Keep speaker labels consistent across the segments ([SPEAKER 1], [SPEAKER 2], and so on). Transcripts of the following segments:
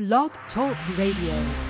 [SPEAKER 1] Blog Talk Radio.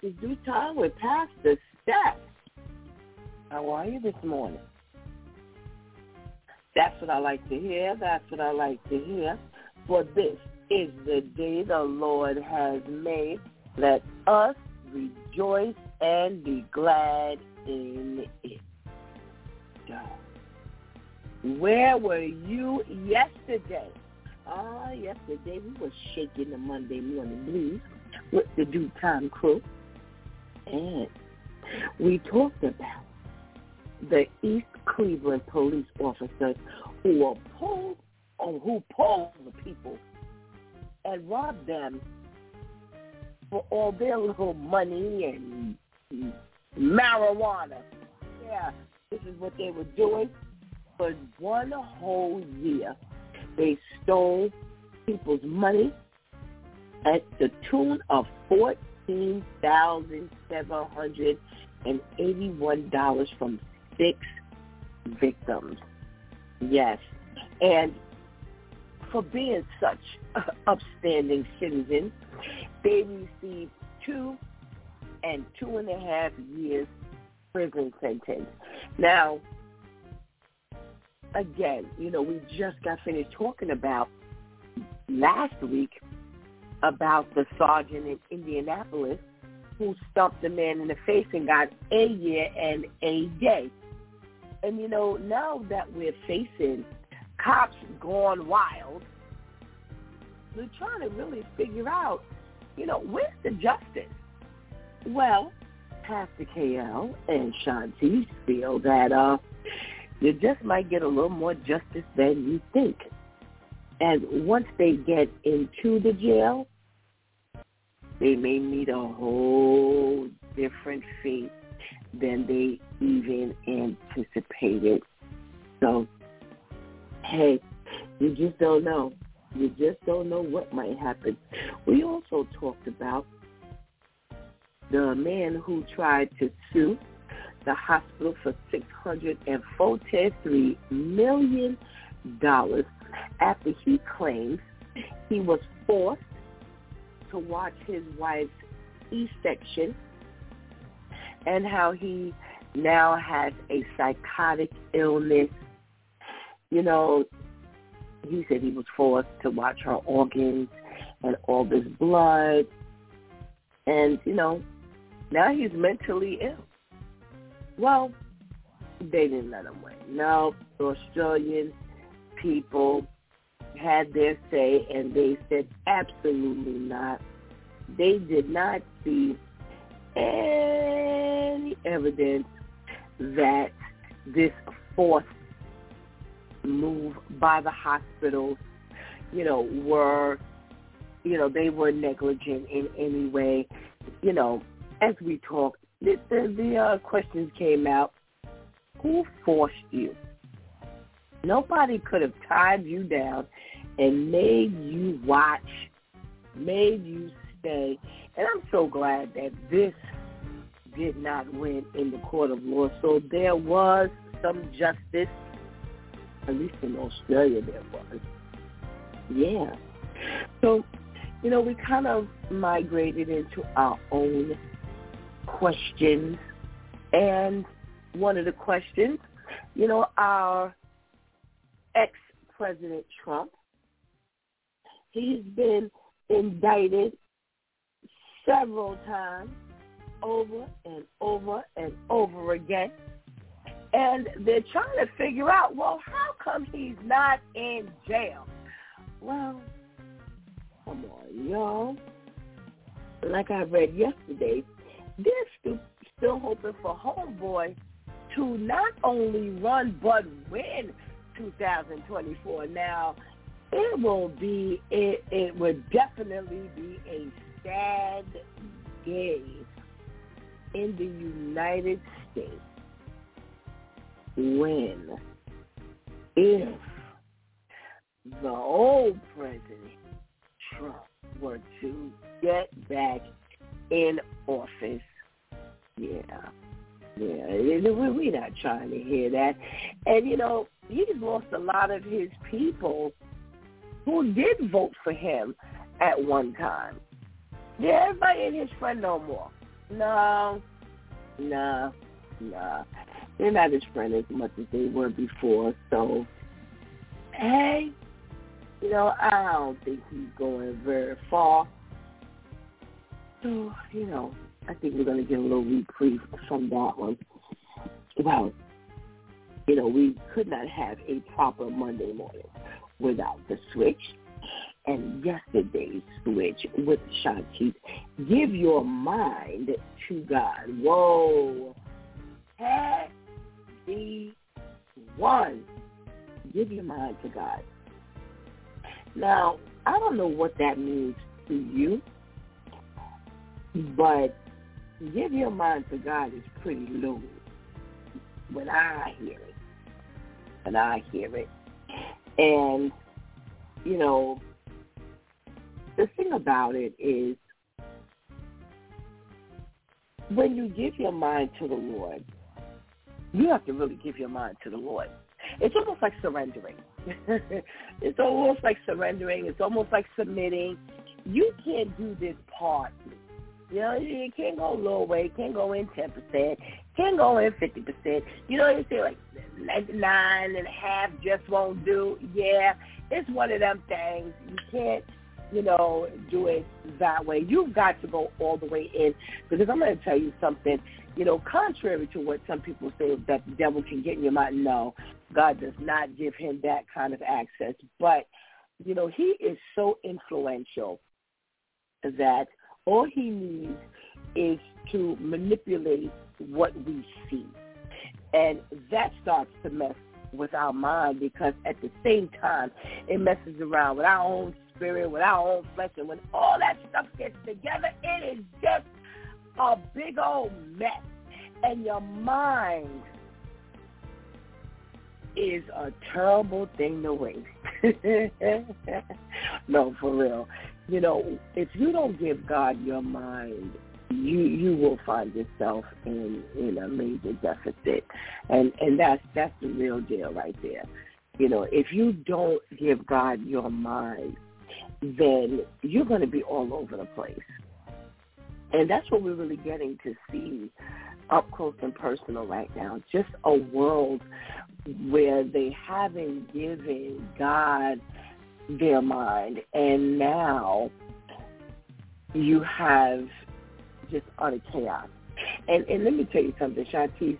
[SPEAKER 2] Due time with Pastor Steph. How are you this morning? That's what I like to hear. That's what I like to hear. For this is the day the Lord has made. Let us rejoice and be glad in it. Where were you yesterday? Ah, yesterday we were shaking the Monday morning blues with the DEW time crew. And we talked about the East Cleveland police officers who were pulled or who pulled the people and robbed them for all their little money and marijuana. Yeah, this is what they were doing for one whole year. They stole people's money at the tune of fourteen thousand seven hundred and eighty-one dollars from six victims. Yes, and for being such upstanding citizens, they received two and two and a half years prison sentence. Now, again, you know, we just got finished talking about last week about the sergeant in Indianapolis who stumped the man in the face and got a year and a day. And you know, now that we're facing cops gone wild, we're trying to really figure out, you know, where's the justice? Well, Pastor KL and Shanti feel that uh you just might get a little more justice than you think. And once they get into the jail, they may meet a whole different fate than they even anticipated. So, hey, you just don't know. You just don't know what might happen. We also talked about the man who tried to sue the hospital for $643 million after he claims he was forced to watch his wife's C-section and how he now has a psychotic illness. You know, he said he was forced to watch her organs and all this blood. And, you know, now he's mentally ill. Well, they didn't let him win. No, the Australian people had their say, and they said absolutely not. They did not see any evidence that this forced move by the hospitals, you know, were, you know, they were negligent in any way. You know, as we talked, the, the, the uh, questions came out. Who forced you? Nobody could have tied you down and made you watch, made you stay. And I'm so glad that this did not win in the court of law. So there was some justice, at least in Australia there was. Yeah. So, you know, we kind of migrated into our own questions. And one of the questions, you know, our ex-President Trump, he's been indicted several times over and over and over again. And they're trying to figure out, well, how come he's not in jail? Well, come on, y'all. Like I read yesterday, they're still, still hoping for Homeboy to not only run but win 2024. Now, it will be, it, it would definitely be a sad day in the United States when, if the old president, Trump, were to get back in office, yeah, yeah, we're not trying to hear that. And, you know, he's lost a lot of his people who did vote for him at one time. Yeah, everybody ain't his friend no more. No, no, no. They're not his friend as much as they were before. So, hey, you know, I don't think he's going very far. So, you know, I think we're going to get a little reprieve from that one. Well, you know, we could not have a proper Monday morning without the switch and yesterday's switch with Shanti. Give your mind to God. Whoa. Had the one. Give your mind to God. Now, I don't know what that means to you, but give your mind to God is pretty low when I hear it. When I hear it. And, you know, the thing about it is when you give your mind to the Lord, you have to really give your mind to the Lord. It's almost like surrendering. it's almost like surrendering. It's almost like submitting. You can't do this part. You know, you can't go low way, can't go in 10%, can't go in 50%. You know, you say like 99 and a half just won't do. Yeah, it's one of them things. You can't you know, do it that way. You've got to go all the way in because I'm going to tell you something. You know, contrary to what some people say that the devil can get in your mind, no, God does not give him that kind of access. But, you know, he is so influential that all he needs is to manipulate what we see. And that starts to mess with our mind because at the same time it messes around with our own spirit, with our own flesh, and when all that stuff gets together, it is just a big old mess. And your mind is a terrible thing to waste. no, for real. You know, if you don't give God your mind, you you will find yourself in in a major deficit, and and that's that's the real deal right there. You know, if you don't give God your mind, then you're going to be all over the place. And that's what we're really getting to see up close and personal right now. Just a world where they haven't given God their mind, and now you have just utter chaos. And and let me tell you something. Shantice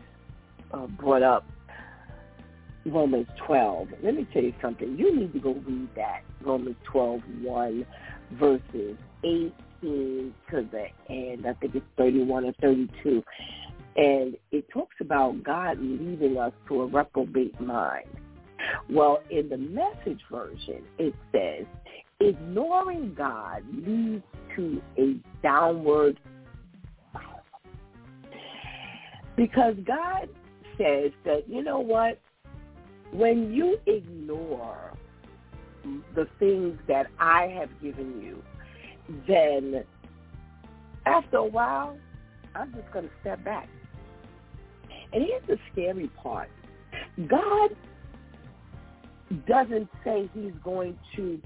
[SPEAKER 2] uh, brought up Romans 12. Let me tell you something. You need to go read that, Romans 12, 1, verses 18 to the end. I think it's 31 or 32. And it talks about God leading us to a reprobate mind. Well, in the message version, it says, ignoring God leads to a downward because God says that, you know what? when you ignore the things that I have given you, then after a while, I'm just going to step back. And here's the scary part. God doesn't say he's going to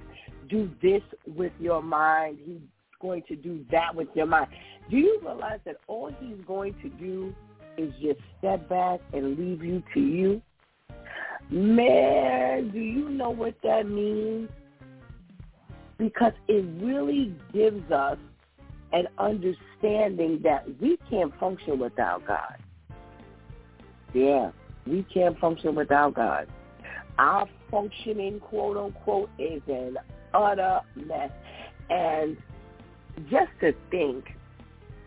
[SPEAKER 2] do this with your mind. He's going to do that with your mind. Do you realize that all he's going to do is just step back and leave you to you? Man, do you know what that means? Because it really gives us an understanding that we can't function without God. Yeah, we can't function without God. Our functioning, quote unquote, is an utter mess. And just to think,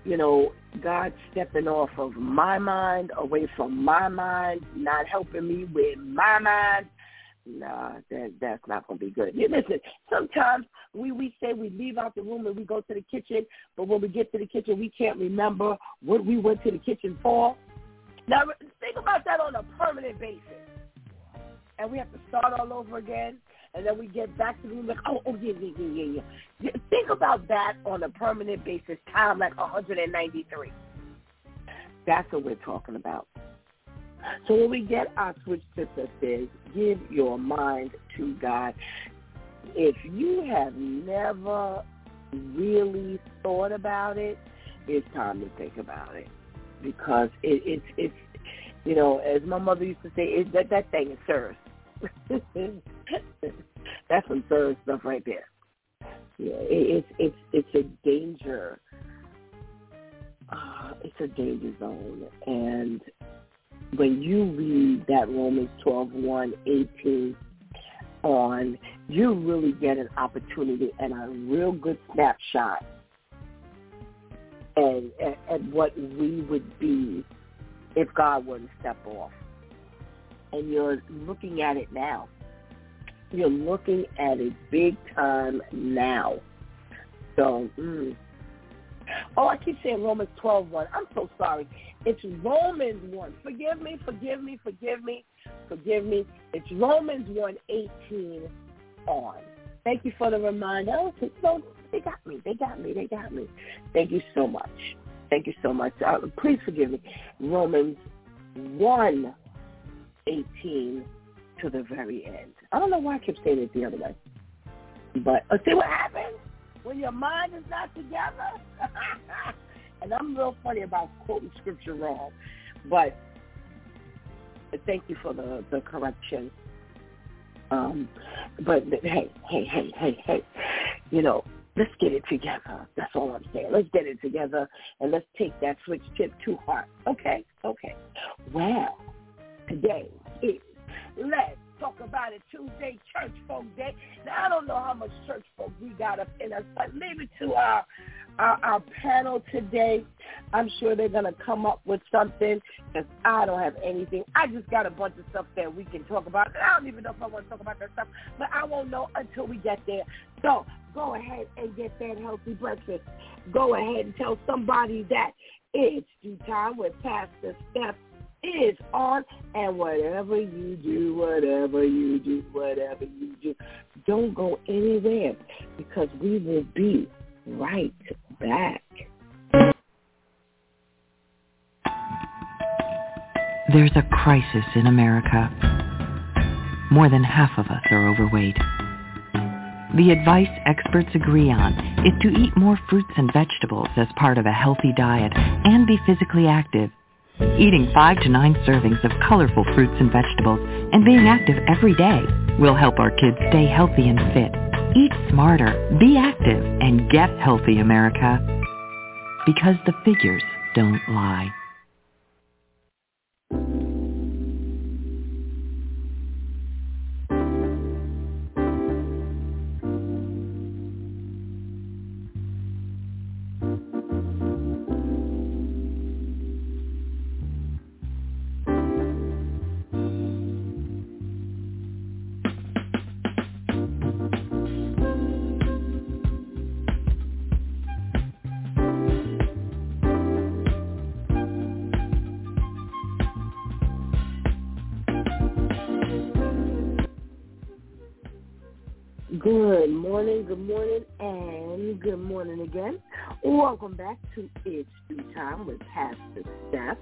[SPEAKER 2] you know, God stepping off of my mind, away from my mind, not helping me with my mind, nah, that that's not gonna be good. Yeah, listen, sometimes we we say we leave out the room and we go to the kitchen, but when we get to the kitchen, we can't remember what we went to the kitchen for. Now think about that on a permanent basis, and we have to start all over again, and then we get back to the room like, oh, oh yeah, yeah, yeah, yeah, yeah. Think about that on a permanent basis, time like 193. That's what we're talking about. So when we get our switch tip that says, give your mind to God, if you have never really thought about it, it's time to think about it because it, it's it's you know as my mother used to say, it, that that thing is serious. That's some serious stuff right there. Yeah, it, it's it's it's a danger. Uh, it's a danger zone, and when you read that Romans 12, 1, 18 on, you really get an opportunity and a real good snapshot and at, at what we would be if God to step off. And you're looking at it now. You're looking at it big time now. So, mm. oh, I keep saying Romans 12, 1. I'm so sorry. It's Romans 1. Forgive me, forgive me, forgive me, forgive me. It's Romans 1, 18 on. Thank you for the reminder. Oh, so they got me. They got me. They got me. Thank you so much. Thank you so much. Uh, please forgive me. Romans 1, 18 to the very end. I don't know why I kept saying it the other way. But uh, see what happens when your mind is not together? and I'm real funny about quoting scripture wrong, but thank you for the, the correction. Um, but hey, hey, hey, hey, hey, you know, let's get it together. That's all I'm saying. Let's get it together and let's take that switch tip to heart. Okay, okay. Well, today is Let's Talk About It Tuesday, Church Folk Day. Now, I don't know how much church folk we got up in us, but leave it to our our, our panel today. I'm sure they're going to come up with something because I don't have anything. I just got a bunch of stuff that we can talk about. I don't even know if I want to talk about that stuff, but I won't know until we get there. So go ahead and get that healthy breakfast. Go ahead and tell somebody that it's DEW time with Pastor Steph is on and whatever you do, whatever you do, whatever you do, don't go anywhere because we will be right back.
[SPEAKER 1] There's a crisis in America. More than half of us are overweight. The advice experts agree on is to eat more fruits and vegetables as part of a healthy diet and be physically active. Eating five to nine servings of colorful fruits and vegetables and being active every day will help our kids stay healthy and fit. Eat smarter, be active, and get healthy, America. Because the figures don't lie.
[SPEAKER 2] Welcome back to It's DEW Time with Pastor Steph.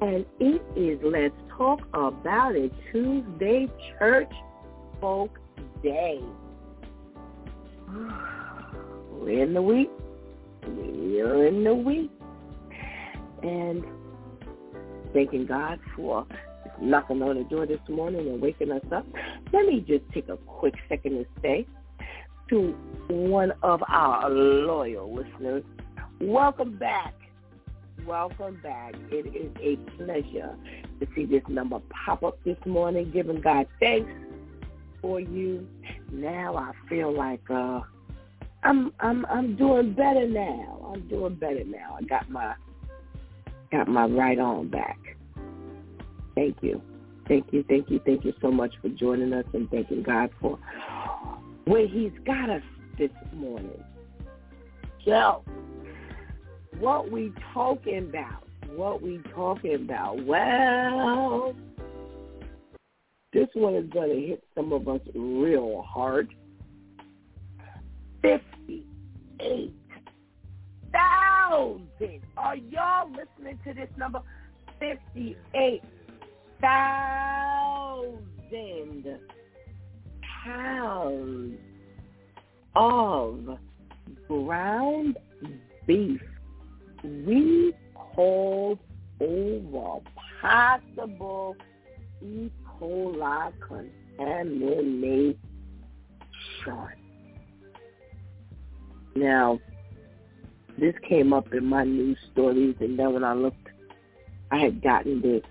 [SPEAKER 2] And it is Let's Talk About It Tuesday Church Folk Day. we're in the week. We're in the week. And thanking God for knocking on the door this morning and waking us up. Let me just take a quick second to say to one of our loyal listeners, welcome back. Welcome back. It is a pleasure to see this number pop up this morning, giving God thanks for you. Now I feel like uh I'm I'm I'm doing better now. I'm doing better now. I got my got my right arm back. Thank you. Thank you, thank you, thank you so much for joining us and thanking God for where he's got us this morning. So, what we talking about? What we talking about? Well, this one is going to hit some of us real hard. 58,000. Are y'all listening to this number? 58,000 pounds of ground beef recalled over possible E. coli contamination. Now, this came up in my news stories, and then when I looked, I had gotten this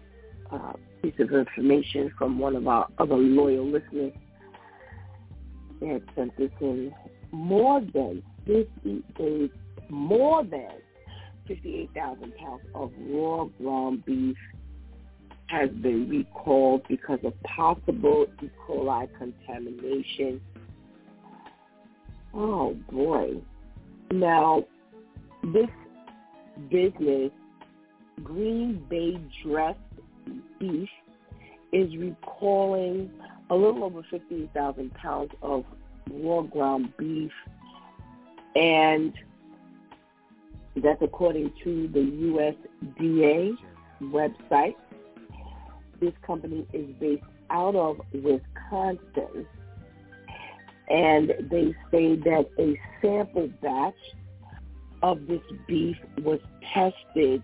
[SPEAKER 2] uh, piece of information from one of our other loyal listeners. They had sent this in more than 58, more than 58,000 pounds of raw ground beef has been recalled because of possible E. coli contamination. Oh boy. Now, this business, Green Bay Dressed Beef, is recalling a little over 15,000 pounds of raw ground beef, and that's according to the USDA website. This company is based out of Wisconsin, and they say that a sample batch of this beef was tested,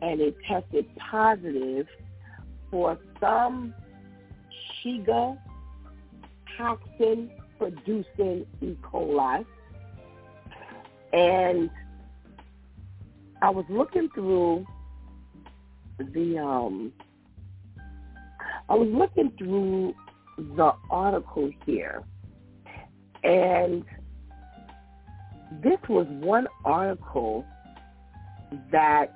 [SPEAKER 2] and it tested positive for some Shiga toxin producing E. coli. And I was looking through the um I was looking through the article here and this was one article that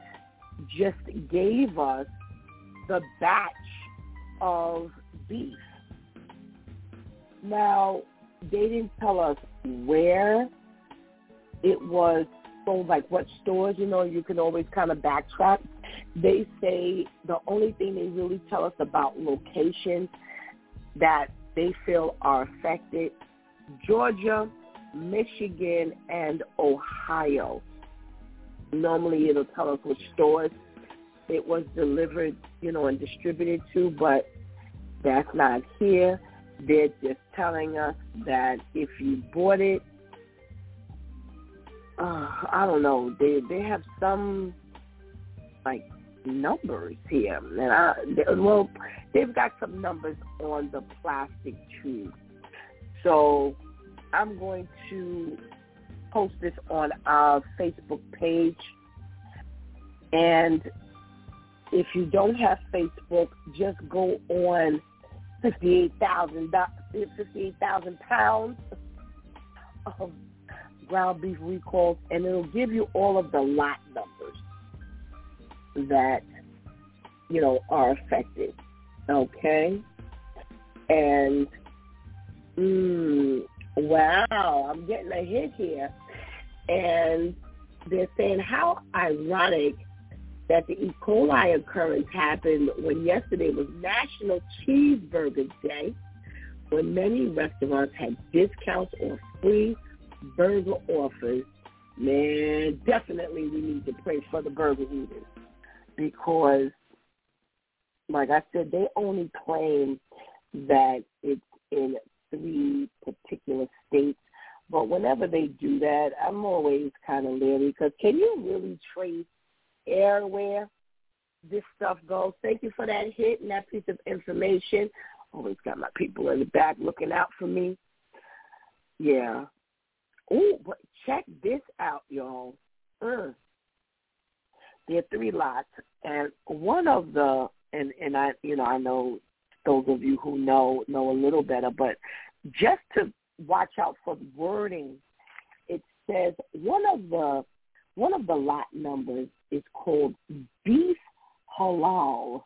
[SPEAKER 2] just gave us the batch of beef. Now, they didn't tell us where it was sold, like what stores, you know, you can always kind of backtrack. They say the only thing they really tell us about locations that they feel are affected, Georgia, Michigan, and Ohio. Normally it'll tell us which stores it was delivered, you know, and distributed to, but that's not here. They're just telling us that if you bought it, uh, I don't know, they they have some like numbers here, and I they, well, they've got some numbers on the plastic tube. So I'm going to post this on our Facebook page, and if you don't have Facebook, just go on 58,000 58,000 pounds of ground beef recalls, and it'll give you all of the lot numbers that you know are affected. Okay, and mm, wow, I'm getting a hit here, and they're saying how ironic that the E. coli occurrence happened when yesterday was National Cheeseburger Day, when many restaurants had discounts or free burger offers. Man, definitely we need to pray for the burger eaters because, like I said, they only claim that it's in three particular states, But whenever they do that, I'm always kind of leery because can you really trace airware this stuff goes? Thank you for that hit and that piece of information. Always got my people in the back looking out for me. Yeah. Oh, but check this out, y'all. Mm. There are three lots, and one of the and and I you know I know those of you who know know a little better, but just to watch out for the wording, it says one of the one of the lot numbers is called beef halal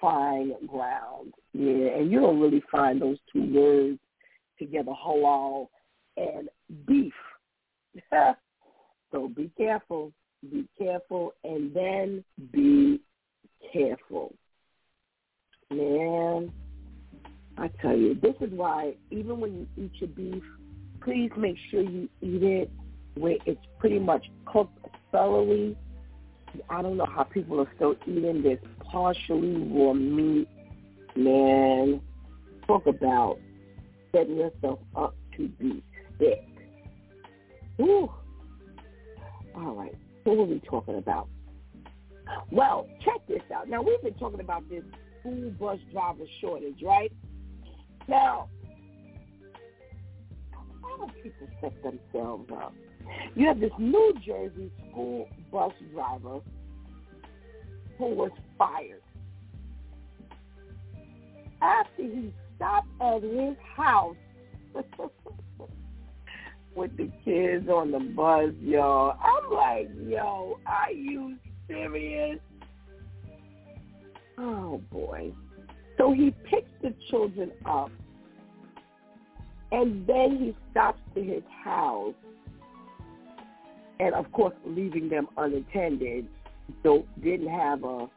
[SPEAKER 2] fine ground. Yeah, and you don't really find those two words together, halal and beef. so be careful, be careful, and then be careful. Man, I tell you, this is why even when you eat your beef, please make sure you eat it where it's pretty much cooked thoroughly. I don't know how people are still eating this partially raw meat. Man, talk about setting yourself up to be sick. Ooh. All right. What are we talking about? Well, check this out. Now, we've been talking about this school bus driver shortage, right? Now, how do people set themselves up? You have this New Jersey school bus driver who was fired after he stopped at his house with the kids on the bus, y'all. I'm like, yo, are you serious? Oh boy. So he picks the children up and then he stops to his house and of course leaving them unattended. So didn't have a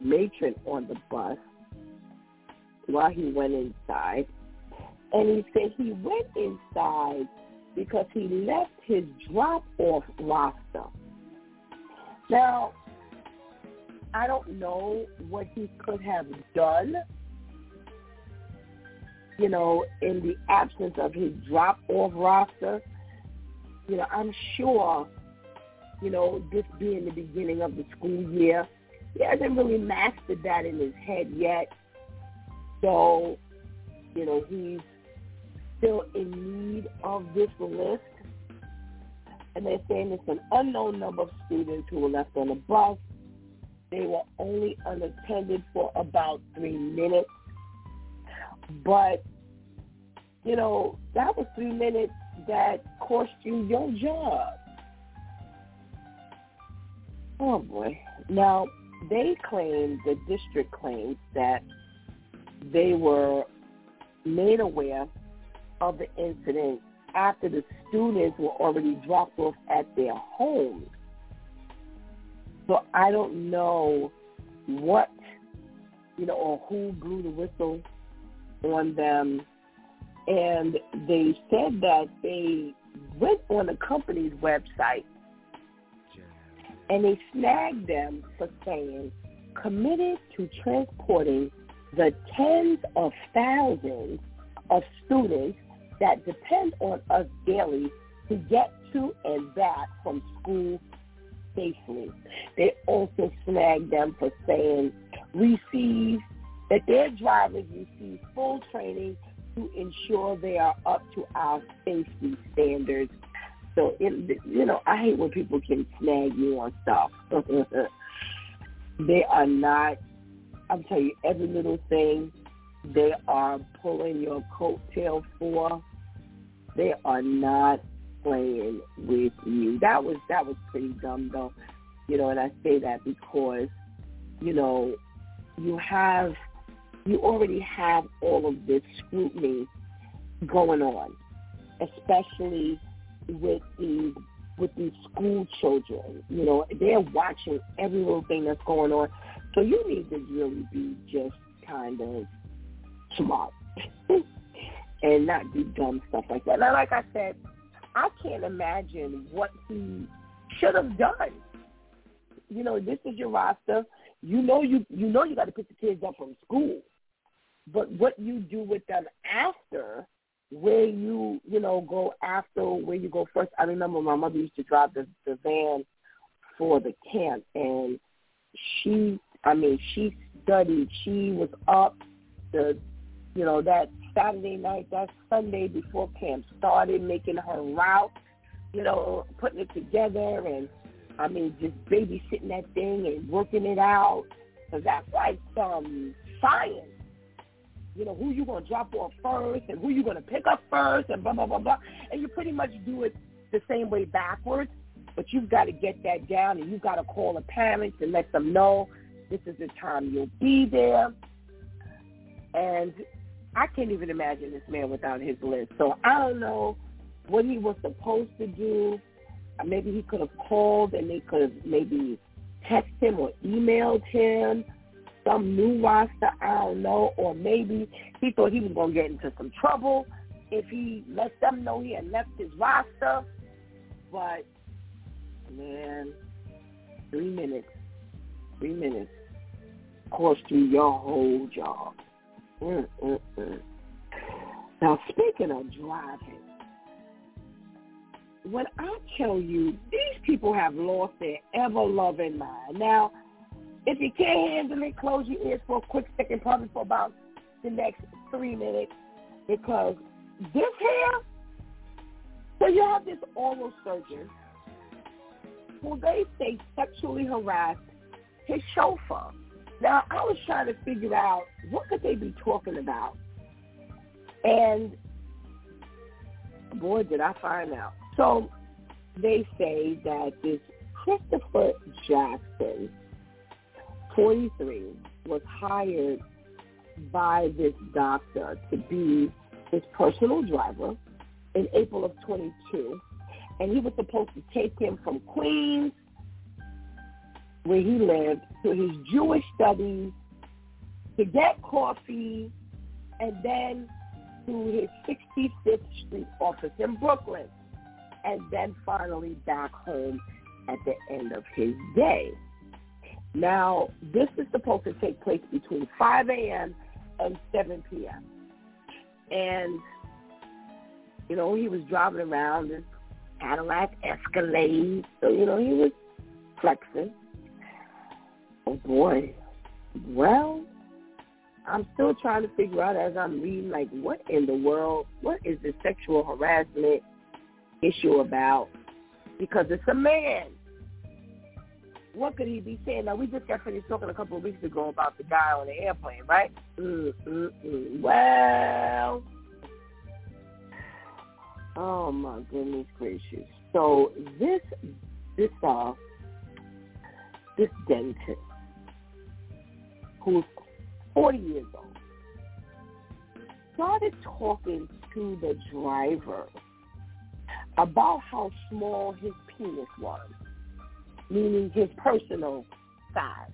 [SPEAKER 2] matron on the bus while he went inside. And he said he went inside because he left his drop-off roster. Now, I don't know what he could have done, you know, in the absence of his drop-off roster. You know, I'm sure, you know, this being the beginning of the school year, he hasn't really mastered that in his head yet. So, you know, he's still in need of this list. And they're saying it's an unknown number of students who were left on the bus they were only unattended for about three minutes. But, you know, that was three minutes that cost you your job. Oh, boy. Now, they claim, the district claims that they were made aware of the incident after the students were already dropped off at their homes. So I don't know what, you know, or who blew the whistle on them. And they said that they went on the company's website and they snagged them for saying committed to transporting the tens of thousands of students that depend on us daily to get to and back from school safely. They also snagged them for saying receive that their drivers receive full training to ensure they are up to our safety standards. So, it, you know, I hate when people can snag you on stuff. they are not, I'm telling you, every little thing they are pulling your coattail for, they are not playing with you. That was that was pretty dumb though. You know, and I say that because, you know, you have you already have all of this scrutiny going on, especially with the with these school children. You know, they're watching every little thing that's going on. So you need to really be just kind of smart and not do dumb stuff like that. Now, like I said, I can't imagine what he should have done. You know, this is your roster. You know you you know you got to pick the kids up from school, but what you do with them after where you, you know, go after, where you go first. I remember my mother used to drive the, the van for the camp, and she, I mean, she studied. She was up the, you know, that Saturday night, that Sunday before camp started, making her route, you know, putting it together, and I mean, just babysitting that thing and working it out. Cause that's like some science you know, who you going to drop off first and who you going to pick up first and blah, blah, blah, blah. And you pretty much do it the same way backwards, but you've got to get that down and you've got to call the parents and let them know this is the time you'll be there. And I can't even imagine this man without his list. So I don't know what he was supposed to do. Maybe he could have called and they could have maybe texted him or emailed him some new roster, I don't know, or maybe he thought he was going to get into some trouble if he let them know he had left his roster. But, man, three minutes, three minutes cost you your whole job. Mm-mm-mm. Now, speaking of driving, when I tell you these people have lost their ever-loving mind. Now, if you can't handle it, close your ears for a quick second, probably for about the next three minutes, because this here, so you have this oral surgeon who they say sexually harassed his chauffeur. Now, I was trying to figure out what could they be talking about. And boy, did I find out. So they say that this Christopher Jackson 43, was hired by this doctor to be his personal driver in April of 22. And he was supposed to take him from Queens, where he lived, to his Jewish studies, to get coffee, and then to his 65th Street office in Brooklyn, and then finally back home at the end of his day. Now, this is supposed to take place between 5 a.m. and 7 p.m. And, you know, he was driving around this Cadillac Escalade. So, you know, he was flexing. Oh, boy. Well, I'm still trying to figure out as I'm reading, like, what in the world, what is the sexual harassment issue about? Because it's a man what could he be saying? Now, we just got finished talking a couple of weeks ago about the guy on the airplane, right? Mm-mm-mm. Well, oh my goodness gracious. So this, this, uh, this dentist who's 40 years old started talking to the driver about how small his penis was meaning his personal size.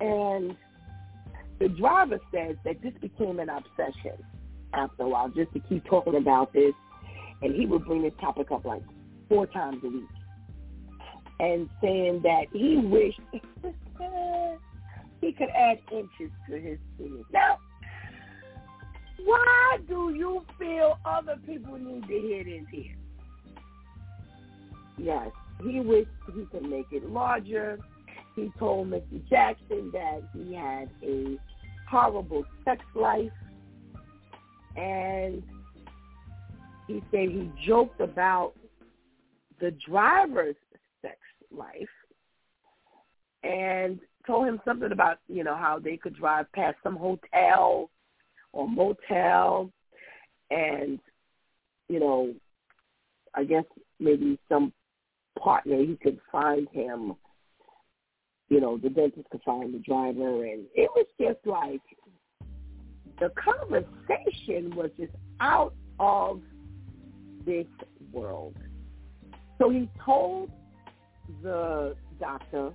[SPEAKER 2] And the driver says that this became an obsession after a while, just to keep talking about this. And he would bring this topic up like four times a week. And saying that he wished he could add inches to his penis. Now, why do you feel other people need to hear this here? Yes, he wished he could make it larger. He told Mr. Jackson that he had a horrible sex life. And he said he joked about the driver's sex life and told him something about, you know, how they could drive past some hotel or motel and, you know, I guess maybe some partner, he could find him, you know, the dentist could find the driver. And it was just like the conversation was just out of this world. So he told the doctor,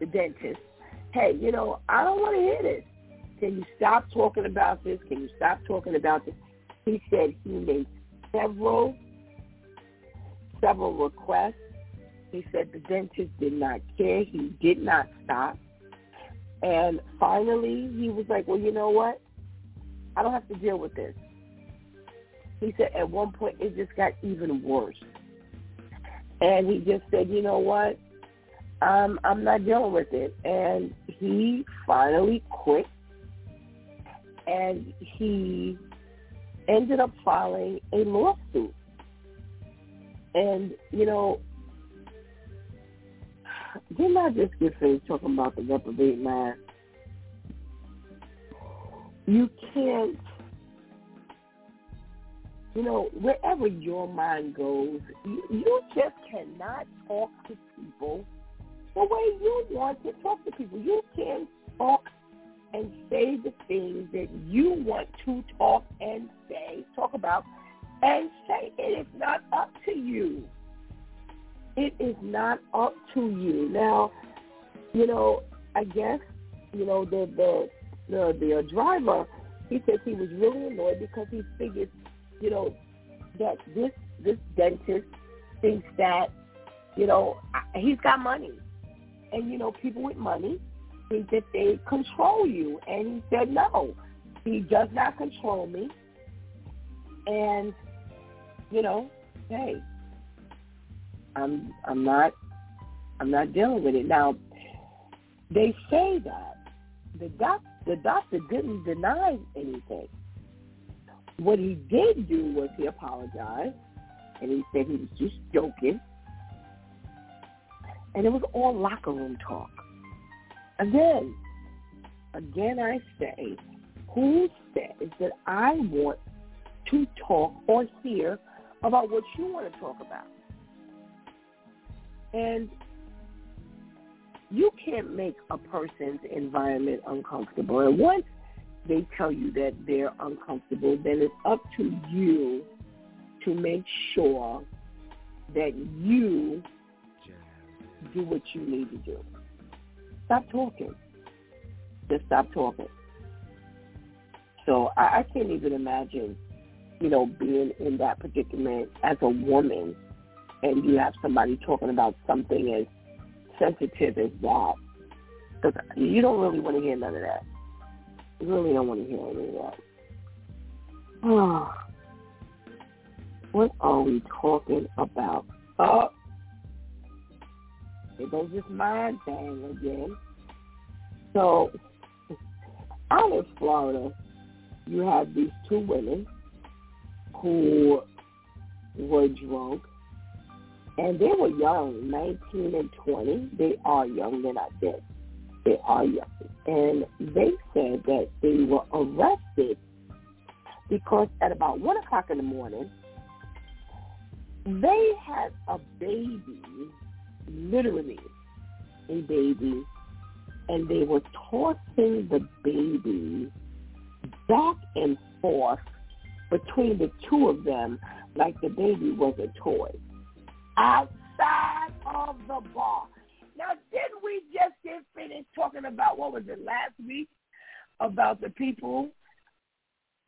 [SPEAKER 2] the dentist, hey, you know, I don't want to hear this. Can you stop talking about this? Can you stop talking about this? He said he made several, several requests he said the dentist did not care. He did not stop. And finally, he was like, well, you know what? I don't have to deal with this. he said at one point it just got even worse. And he just said, you know what? Um, I'm not dealing with it. And he finally quit. And he ended up filing a lawsuit. And, you know, didn't I just get finished talking about the reprobate mind? You can't you know, wherever your mind goes, you, you just cannot talk to people the way you want to talk to people. You can talk and say the things that you want to talk and say, talk about, and say it is not up to you. It is not up to you. Now, you know, I guess, you know, the the the, the uh, driver, he says he was really annoyed because he figured you know, that this this dentist thinks that, you know, he's got money, and you know, people with money think that they control you, and he said no, he does not control me, and you know, hey, I'm I'm not I'm not dealing with it now. They say that the doc the doctor didn't deny anything. What he did do was he apologized, and he said he was just joking. And it was all locker room talk. Again, again I say, who says that I want to talk or hear about what you want to talk about? And you can't make a person's environment uncomfortable. And once they tell you that they're uncomfortable, then it's up to you to make sure that you do what you need to do. Stop talking. Just stop talking. So I, I can't even imagine, you know, being in that predicament as a woman and you have somebody talking about something as sensitive as that. Because you don't really want to hear none of that You really don't want to hear any of that. Oh, what are we talking about? Oh, it goes this mind thing again. So, out of Florida, you have these two women who were drunk, and they were young, 19 and 20. They are young, they're not dead. They are young. And they said that they were arrested because at about 1 o'clock in the morning, they had a baby, literally a baby, and they were tossing the baby back and forth between the two of them like the baby was a toy outside of the bar. Now, didn't we just get finished talking about what was it last week about the people,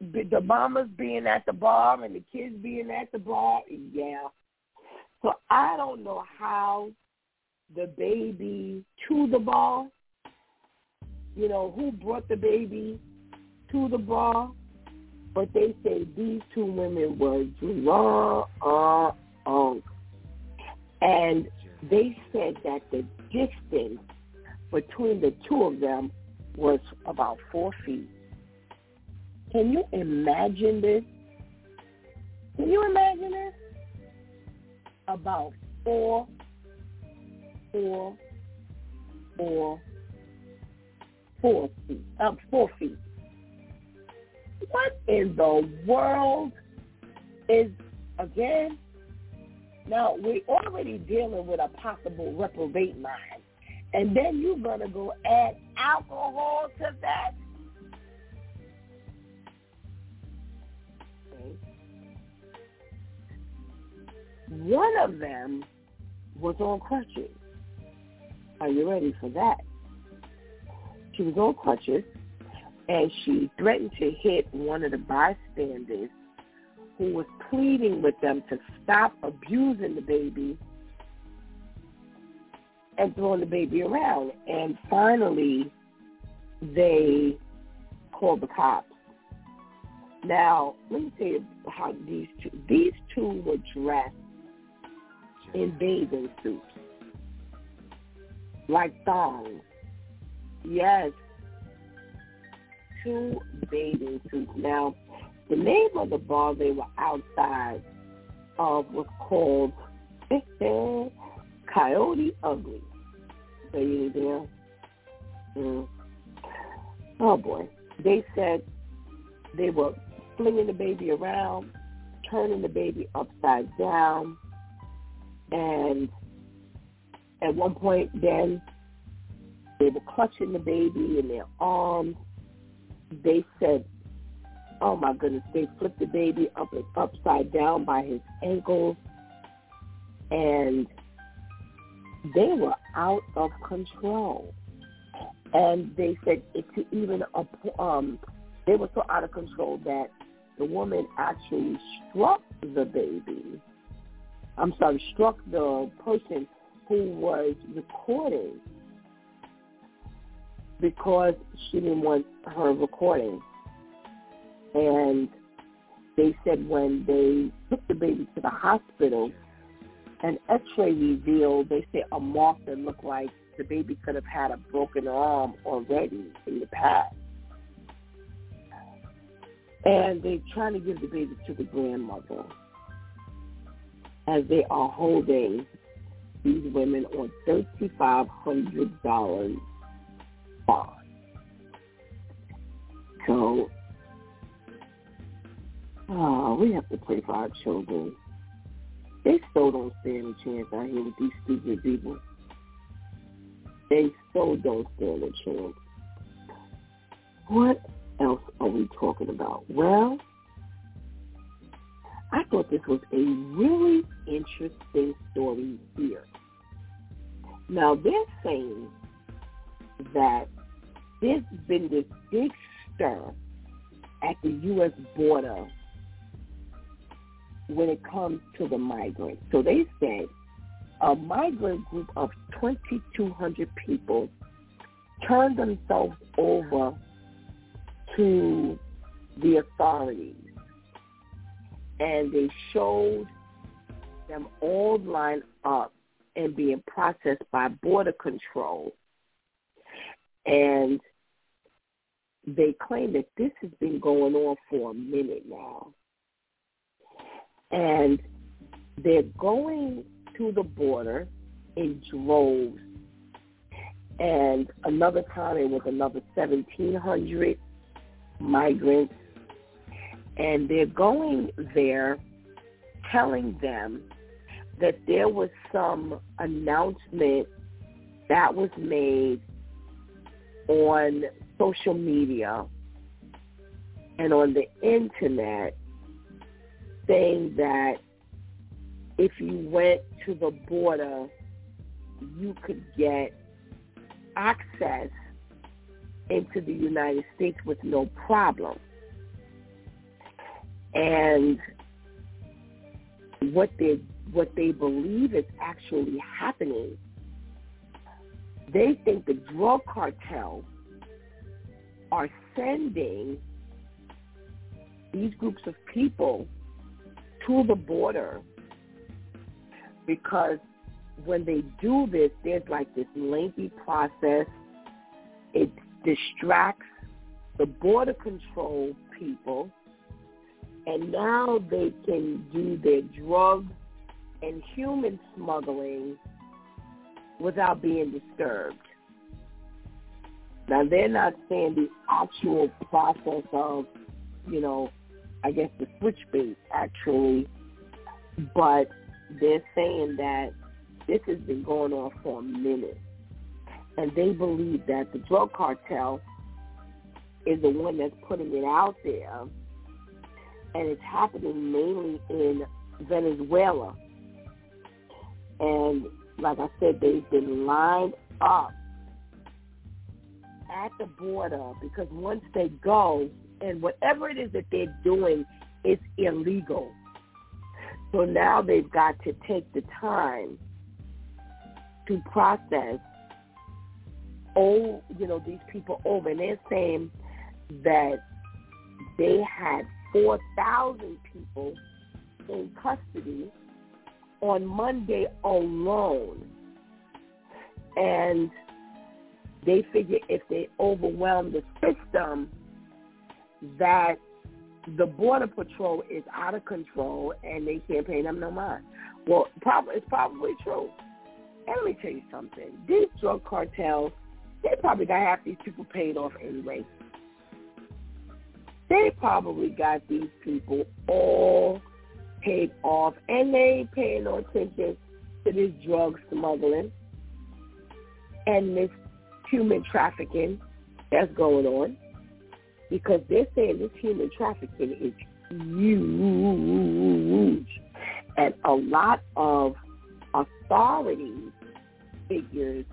[SPEAKER 2] the mamas being at the bar and the kids being at the bar? Yeah. So I don't know how the baby to the ball? You know who brought the baby to the ball? but they say these two women were drunk, and they said that the distance between the two of them was about four feet. Can you imagine this? Can you imagine this? About four, four, four, four feet, uh, four feet. What in the world is, again, now, we're already dealing with a possible reprobate mind. And then you're going to go add alcohol to that? One of them was on crutches. Are you ready for that? She was on crutches, and she threatened to hit one of the bystanders who was pleading with them to stop abusing the baby and throwing the baby around. And finally, they called the cops. Now, let me tell you how these two these two were dressed in bathing suits, like thongs. Yes, two bathing suits. Now, the name of the bar they were outside of was called Coyote Ugly. Say anything else? Mm. Oh boy. They said they were flinging the baby around, turning the baby upside down, and at one point then they were clutching the baby in their arms. They said, oh my goodness, they flipped the baby up and upside down by his ankles and they were out of control. And they said it to even um they were so out of control that the woman actually struck the baby. I'm sorry, struck the person who was recording because she didn't want her recording. And they said when they took the baby to the hospital, an x-ray revealed, they say, a mark that looked like the baby could have had a broken arm already in the past. And they're trying to give the baby to the grandmother as they are holding these women on $3,500 bond. So, oh, we have to pray for our children. They still don't stand a chance out here with these stupid people. They so don't stand a chance. What else are we talking about? Well, I thought this was a really interesting story here. Now, they're saying that there's been this big stir at the U.S. border when it comes to the migrants. So they said a migrant group of 2,200 people turned themselves over to the authorities. And they showed them all lined up and being processed by border control. And they claim that this has been going on for a minute now. And they're going to the border in droves. And another time it was another 1,700 migrants. And they're going there telling them that there was some announcement that was made on social media and on the internet saying that if you went to the border, you could get access into the United States with no problem. And what they what they believe is actually happening, they think the drug cartel are sending these groups of people to the border because when they do this, there's like this lengthy process. It distracts the border control people, and now they can do their drug and human smuggling without being disturbed. Now they're not saying the actual process of, you know, I guess the switch bait actually, but they're saying that this has been going on for a minute. And they believe that the drug cartel is the one that's putting it out there. And it's happening mainly in Venezuela. And like I said, they've been lined up at the border because once they go and whatever it is that they're doing is illegal. So now they've got to take the time to process all, you know, these people over. And they're saying that they had 4,000 people in custody on Monday alone. And they figure if they overwhelm the system, that the border patrol is out of control and they can't pay them no mind. Well, probably it's probably true. And let me tell you something. These drug cartels, they probably got half these people paid off anyway. They probably got these people all paid off, and they ain't paying no attention to this drug smuggling and this human trafficking that's going on because they're saying this human trafficking is huge. And a lot of authority figures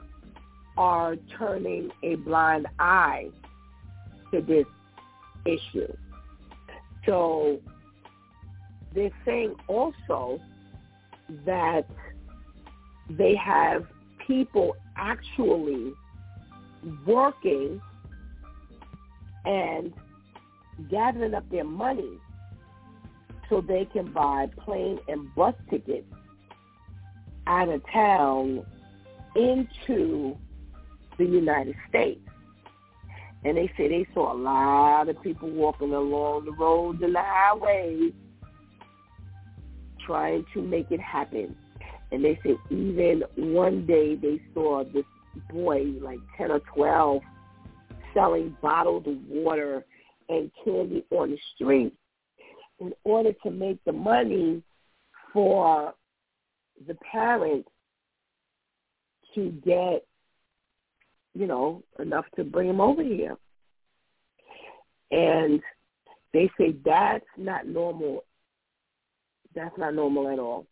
[SPEAKER 2] are turning a blind eye to this issue. So they're saying also that they have people actually working and gathering up their money so they can buy plane and bus tickets out of town into the United States. And they say they saw a lot of people walking along the roads and the highways trying to make it happen. And they say even one day they saw this boy, like 10 or 12, selling bottled water and candy on the street in order to make the money for the parents to get you know, enough to bring him over here. And they say that's not normal. That's not normal at all.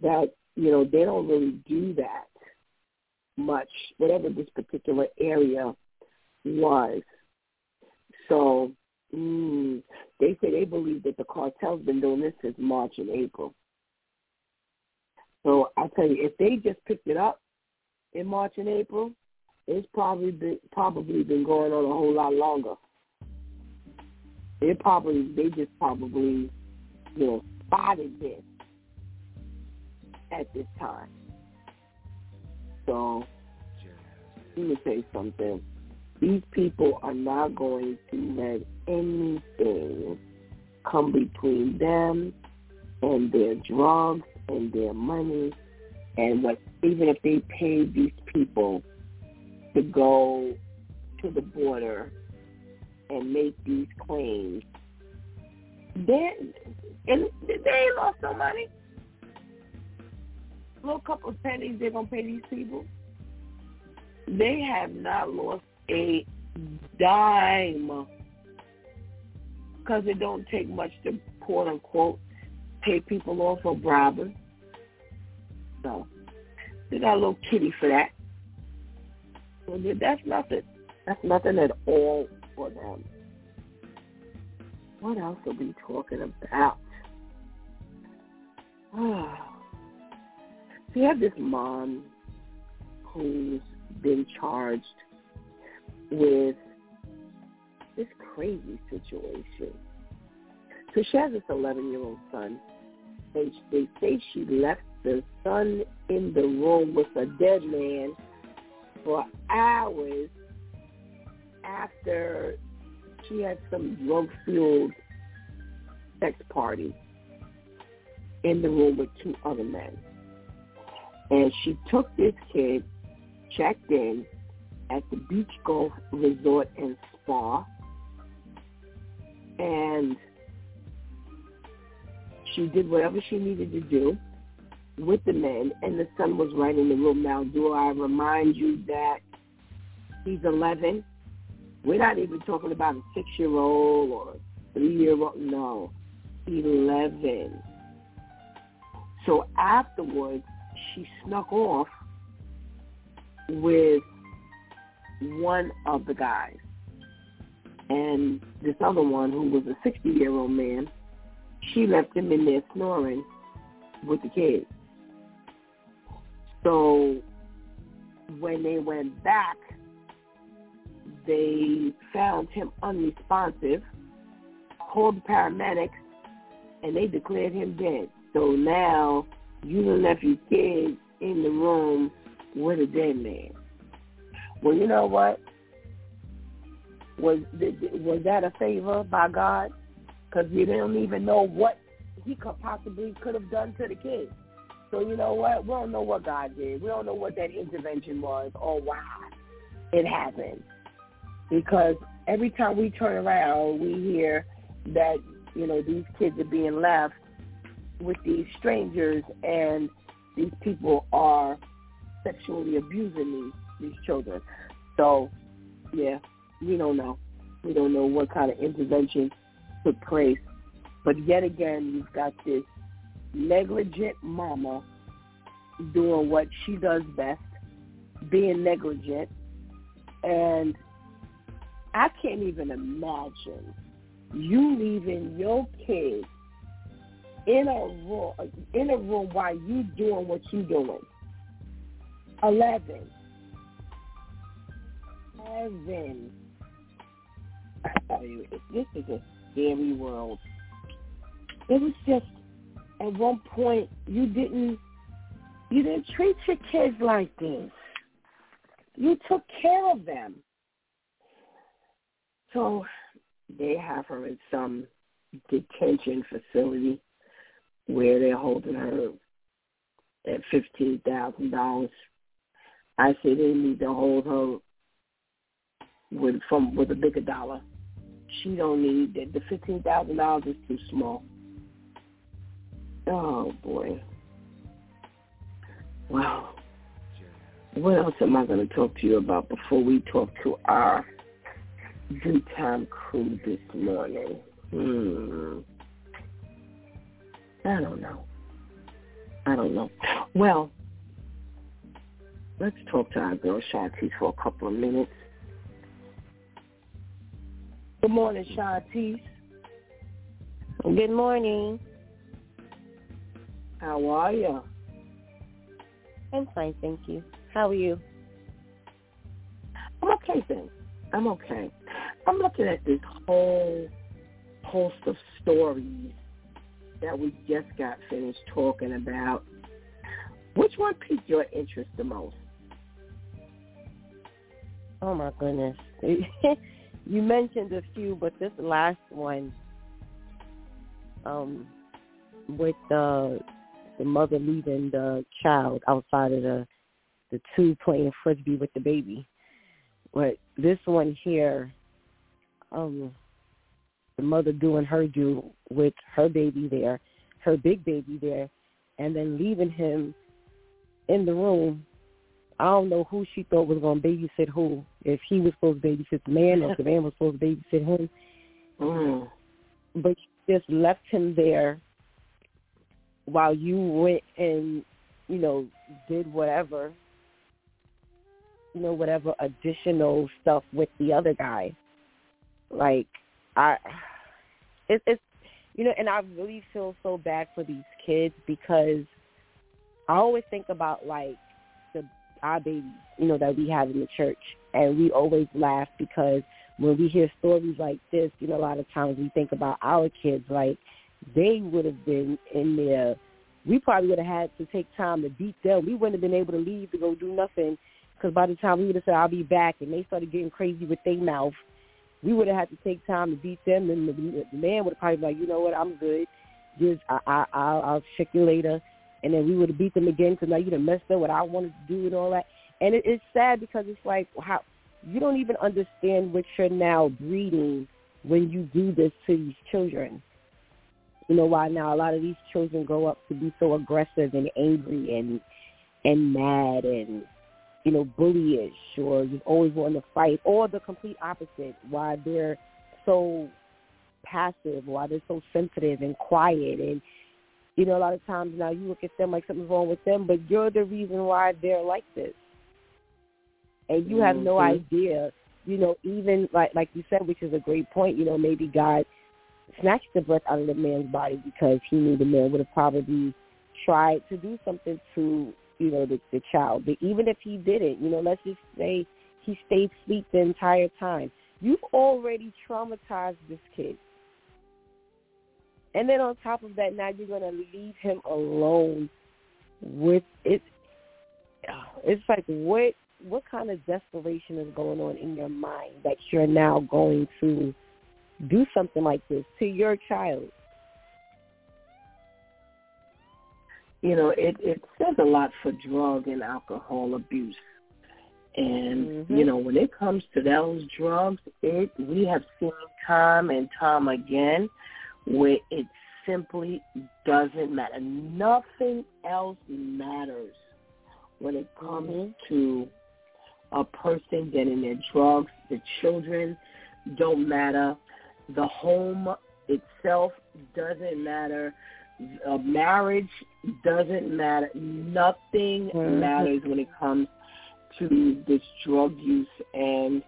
[SPEAKER 2] That, you know, they don't really do that much, whatever this particular area was. So mm, they say they believe that the cartel's been doing this since March and April. So I tell you, if they just picked it up in March and April, it's probably been, probably been going on a whole lot longer. They probably they just probably know spotted this at this time. So let me say something. These people are not going to let anything come between them and their drugs and their money and what even if they pay these people to go to the border and make these claims, then and they ain't lost no money. Little couple of pennies they're gonna pay these people. They have not lost a dime because it don't take much to quote unquote pay people off for bribing. So they got a little kitty for that. So that's nothing. That's nothing at all for them. What else are we talking about? So you have this mom who's been charged with this crazy situation. So she has this 11-year-old son. And they say she left the son in the room with a dead man for hours after she had some drug-fueled sex party in the room with two other men. And she took this kid, checked in at the Beach Golf Resort and Spa, and she did whatever she needed to do with the men, and the son was right in the room. Now, do I remind you that he's 11? We're not even talking about a six-year-old or a three-year-old. No, 11. So afterwards, she snuck off with one of the guys. And this other one, who was a 60-year-old man, she left him in there snoring with the kids. So when they went back, they found him unresponsive called the paramedics, and they declared him dead. So now you left your kids in the room with a dead man. Well, you know what? Was was that a favor by God? Because we don't even know what he could possibly could have done to the kids. So you know what? We don't know what God did. We don't know what that intervention was or why it happened. Because every time we turn around, we hear that you know these kids are being left with these strangers, and these people are sexually abusing these these children. So, yeah, we don't know. We don't know what kind of intervention took place. But yet again, you've got this negligent mama doing what she does best, being negligent, and I can't even imagine you leaving your kids in a room in a room while you doing what you doing. Eleven. Eleven. I tell you, this is a scary world. It was just at one point you didn't you didn't treat your kids like this. You took care of them. So they have her in some detention facility where they're holding her at fifteen thousand dollars. I say they need to hold her with from with a bigger dollar. She don't need that. The fifteen thousand dollars is too small. Oh boy. Wow. What else am I going to talk to you about before we talk to our DEW time crew this morning? Hmm. I don't know. I don't know. Well, let's talk to our girl Shantice for a couple of minutes. Good morning, Shantice.
[SPEAKER 3] Good morning.
[SPEAKER 2] How are you?
[SPEAKER 3] I'm fine, thank you. How are you?
[SPEAKER 2] I'm okay, then. I'm okay. I'm looking at this whole host of stories that we just got finished talking about. Which one piqued your interest the most?
[SPEAKER 3] Oh my goodness. you mentioned a few, but this last one, um, with the the mother leaving the child outside of the the two playing frisbee with the baby. But this one here, um, the mother doing her due with her baby there, her big baby there, and then leaving him in the room. I don't know who she thought was going to babysit who. If he was supposed to babysit the man, or if the man was supposed to babysit him.
[SPEAKER 2] Mm.
[SPEAKER 3] But she just left him there while you went and you know did whatever you know whatever additional stuff with the other guy like i it, it's you know and i really feel so bad for these kids because i always think about like the our babies you know that we have in the church and we always laugh because when we hear stories like this you know a lot of times we think about our kids like they would have been in there. We probably would have had to take time to beat them. We wouldn't have been able to leave to go do nothing because by the time we would have said, I'll be back, and they started getting crazy with their mouth, we would have had to take time to beat them. And the, the man would have probably been like, you know what, I'm good. Just I, I, I'll, I'll check you later. And then we would have beat them again because now you done messed up what I wanted to do and all that. And it, it's sad because it's like how you don't even understand what you're now breeding when you do this to these children you know why now a lot of these children grow up to be so aggressive and angry and and mad and you know bullyish or just always wanting to fight or the complete opposite why they're so passive why they're so sensitive and quiet and you know a lot of times now you look at them like something's wrong with them but you're the reason why they're like this and you have mm-hmm. no idea you know even like like you said which is a great point you know maybe god snatched the breath out of the man's body because he knew the man would have probably tried to do something to, you know, the, the child. But even if he didn't, you know, let's just say he stayed asleep the entire time. You've already traumatized this kid. And then on top of that, now you're going to leave him alone with it. It's like what what kind of desperation is going on in your mind that you're now going to do something like this to your child?
[SPEAKER 2] You know, it it says a lot for drug and alcohol abuse. And
[SPEAKER 3] mm-hmm.
[SPEAKER 2] you know, when it comes to those drugs, it we have seen time and time again where it simply doesn't matter. Nothing else matters when it comes
[SPEAKER 3] mm-hmm.
[SPEAKER 2] to a person getting their drugs. The children don't matter. The home itself doesn't matter. A marriage doesn't matter. Nothing
[SPEAKER 3] mm-hmm.
[SPEAKER 2] matters when it comes to this drug use and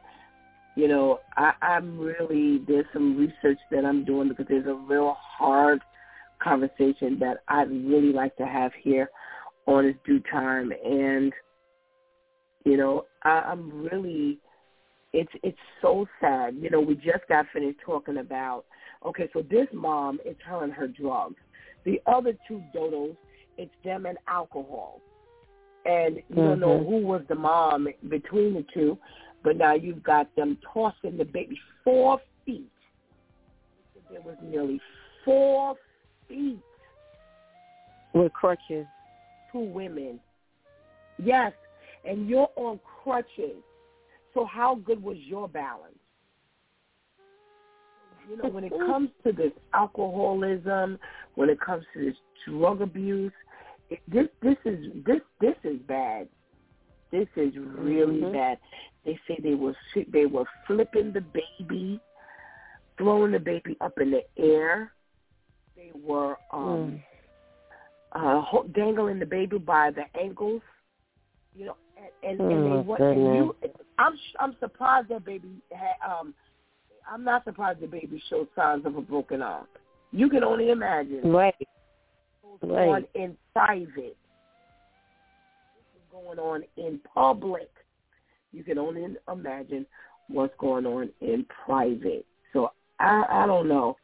[SPEAKER 2] you know, I, I'm really there's some research that I'm doing because there's a real hard conversation that I'd really like to have here on It's DEW Time and you know, I, I'm really it's it's so sad. You know, we just got finished talking about okay, so this mom it's her and her drugs. The other two dodos, it's them and alcohol. And you
[SPEAKER 3] mm-hmm.
[SPEAKER 2] don't know who was the mom between the two. But now you've got them tossing the baby four feet. There was nearly four feet.
[SPEAKER 3] With crutches.
[SPEAKER 2] Two women. Yes, and you're on crutches. So how good was your balance? You know, when it comes to this alcoholism, when it comes to this drug abuse, it, this this is this this is bad. This is really
[SPEAKER 3] mm-hmm.
[SPEAKER 2] bad. They say they were they were flipping the baby, throwing the baby up in the air. They were um, mm. uh, dangling the baby by the ankles. You know, and and,
[SPEAKER 3] oh,
[SPEAKER 2] and they were. And you, I'm I'm surprised that baby had. Um, I'm not surprised the baby showed signs of a broken arm. You can only imagine.
[SPEAKER 3] Right.
[SPEAKER 2] Right. On in private going on in public. You can only imagine what's going on in private. So I, I don't know.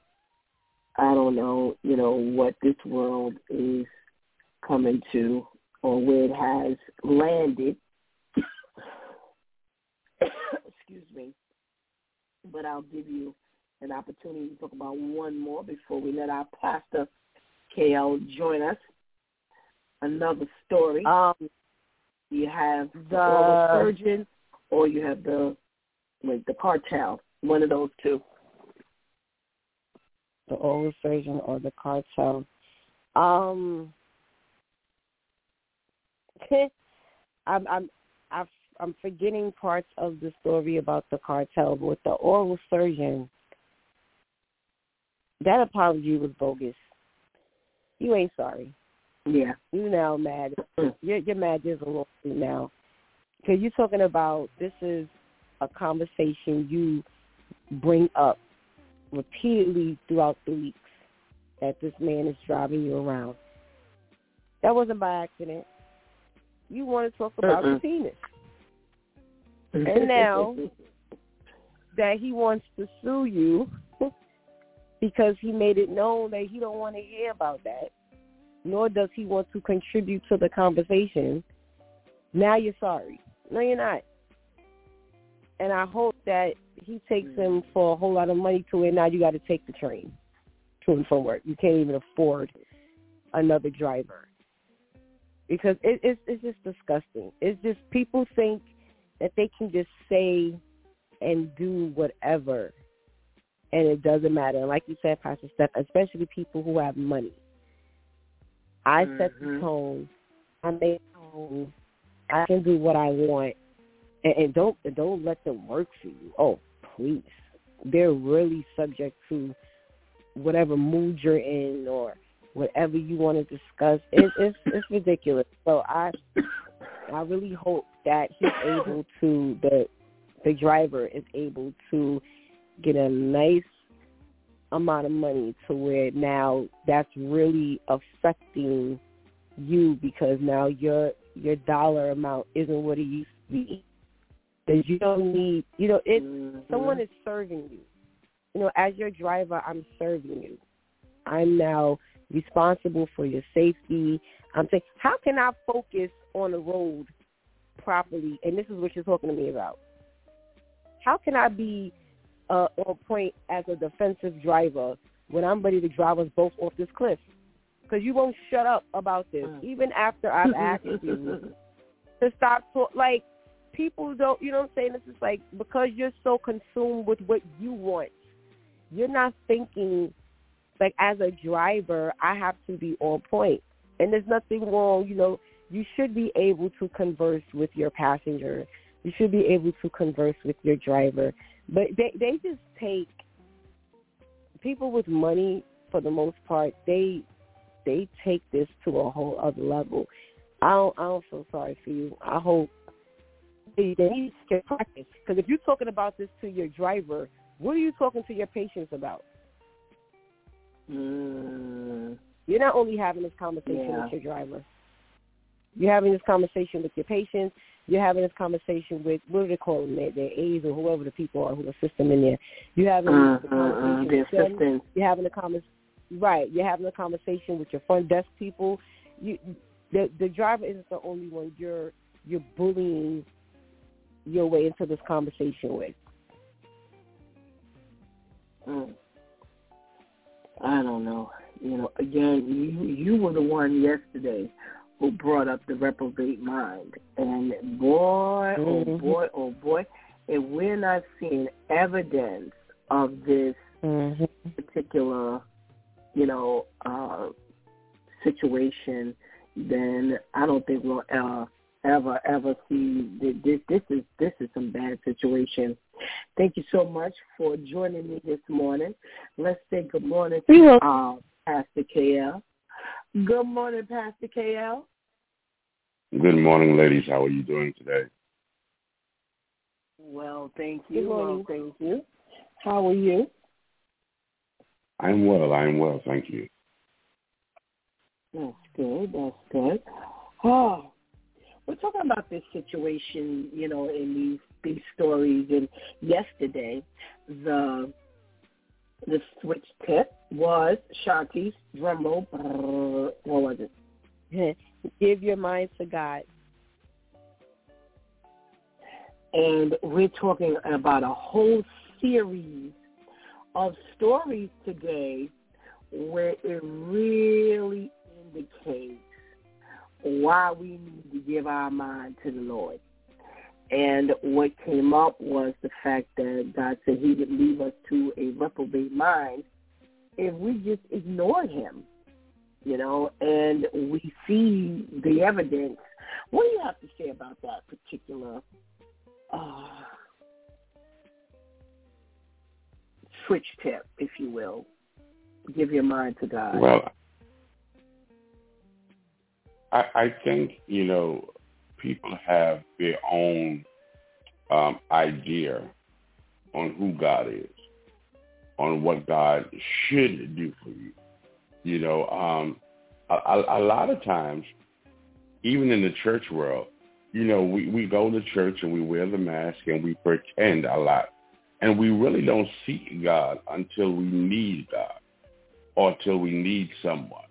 [SPEAKER 2] I don't know, you know, what this world is coming to or where it has landed. Excuse me. But I'll give you an opportunity to talk about one more before we let our pastor KL join us. Another story.
[SPEAKER 3] Um,
[SPEAKER 2] you have the oral surgeon or you have the like the cartel. One of those two.
[SPEAKER 3] The oral surgeon or the cartel. Um I'm I'm i am forgetting parts of the story about the cartel, but with the oral surgeon, that apology was bogus. You ain't sorry.
[SPEAKER 2] Yeah.
[SPEAKER 3] You now mad. You're, you're mad just a little bit now. Because you're talking about this is a conversation you bring up repeatedly throughout the weeks that this man is driving you around. That wasn't by accident. You want to talk about
[SPEAKER 2] uh
[SPEAKER 3] the penis. And now that he wants to sue you because he made it known that he don't want to hear about that, nor does he want to contribute to the conversation, now you're sorry. No, you're not. And I hope that he takes him for a whole lot of money to it. Now you got to take the train to and from work. You can't even afford another driver because it, it's it's just disgusting. It's just people think that they can just say and do whatever, and it doesn't matter. And like you said, Pastor Steph, especially people who have money. I
[SPEAKER 2] mm-hmm.
[SPEAKER 3] set the tone. I make tone. I can do what I want, and, and don't don't let them work for you. Oh, please, they're really subject to whatever mood you're in or whatever you want to discuss. It, it's it's ridiculous. So I I really hope that he's able to the the driver is able to get a nice amount of money to where now that's really affecting you because now your your dollar amount isn't what it used to be. Because you don't need, you know, it.
[SPEAKER 2] Mm-hmm.
[SPEAKER 3] Someone is serving you. You know, as your driver, I'm serving you. I'm now responsible for your safety. I'm saying, how can I focus on the road properly? And this is what you're talking to me about. How can I be uh, on point as a defensive driver when I'm ready to drive us both off this cliff? Because you won't shut up about this, mm. even after I've asked you to stop. Talk, like people don't, you know what I'm saying? This is like because you're so consumed with what you want, you're not thinking like as a driver, I have to be on point. And there's nothing wrong, you know, you should be able to converse with your passenger. You should be able to converse with your driver. But they they just take people with money for the most part, they they take this to a whole other level. I don't I don't feel sorry for you. I hope they, they need to get practice. Because if you're talking about this to your driver, what are you talking to your patients about?
[SPEAKER 2] Mm.
[SPEAKER 3] You're not only having this conversation
[SPEAKER 2] yeah.
[SPEAKER 3] with your driver. You're having this conversation with your patients. You're having this conversation with what do they call them? Their, their aides or whoever the people are who assist them in there. You're having
[SPEAKER 2] uh,
[SPEAKER 3] the
[SPEAKER 2] conversation
[SPEAKER 3] uh,
[SPEAKER 2] uh, with them.
[SPEAKER 3] You're having a conversation. Right. You're having a conversation with your front desk people. You, the the driver isn't the only one you're you're bullying your way into this conversation with.
[SPEAKER 2] Mm. I don't know. You know, again, you you were the one yesterday who brought up the reprobate mind, and boy, oh
[SPEAKER 3] mm-hmm.
[SPEAKER 2] oh boy, oh boy, if we're not seeing evidence of this
[SPEAKER 3] mm-hmm.
[SPEAKER 2] particular, you know, uh, situation, then I don't think we'll uh, ever ever see this. This is this is some bad situation. Thank you so much for joining me this morning. Let's say good morning to uh, Pastor KL. Good morning, Pastor KL.
[SPEAKER 4] Good morning, ladies. How are you doing today?
[SPEAKER 2] Well, thank you. Good Well, thank you. How are you?
[SPEAKER 4] I'm well. I'm well. Thank you.
[SPEAKER 2] That's good. That's good. Oh, we're talking about this situation, you know, in these these stories. And yesterday, the the switch tip was Shantice drum roll. What was
[SPEAKER 3] it? Give your mind to God.
[SPEAKER 2] And we're talking about a whole series of stories today where it really indicates why we need to give our mind to the Lord. And what came up was the fact that God said he would leave us to a reprobate mind if we just ignored him, you know, and we see the evidence. What do you have to say about that particular uh, switch tip, if you will? Give your mind to God.
[SPEAKER 4] Well, I, I think you know people have their own um, idea on who God is, on what God should do for you. You know, um, a, a, lot of times, even in the church world, you know, we, we go to church and we wear the mask and we pretend a lot. And we really don't seek God until we need God or until we need someone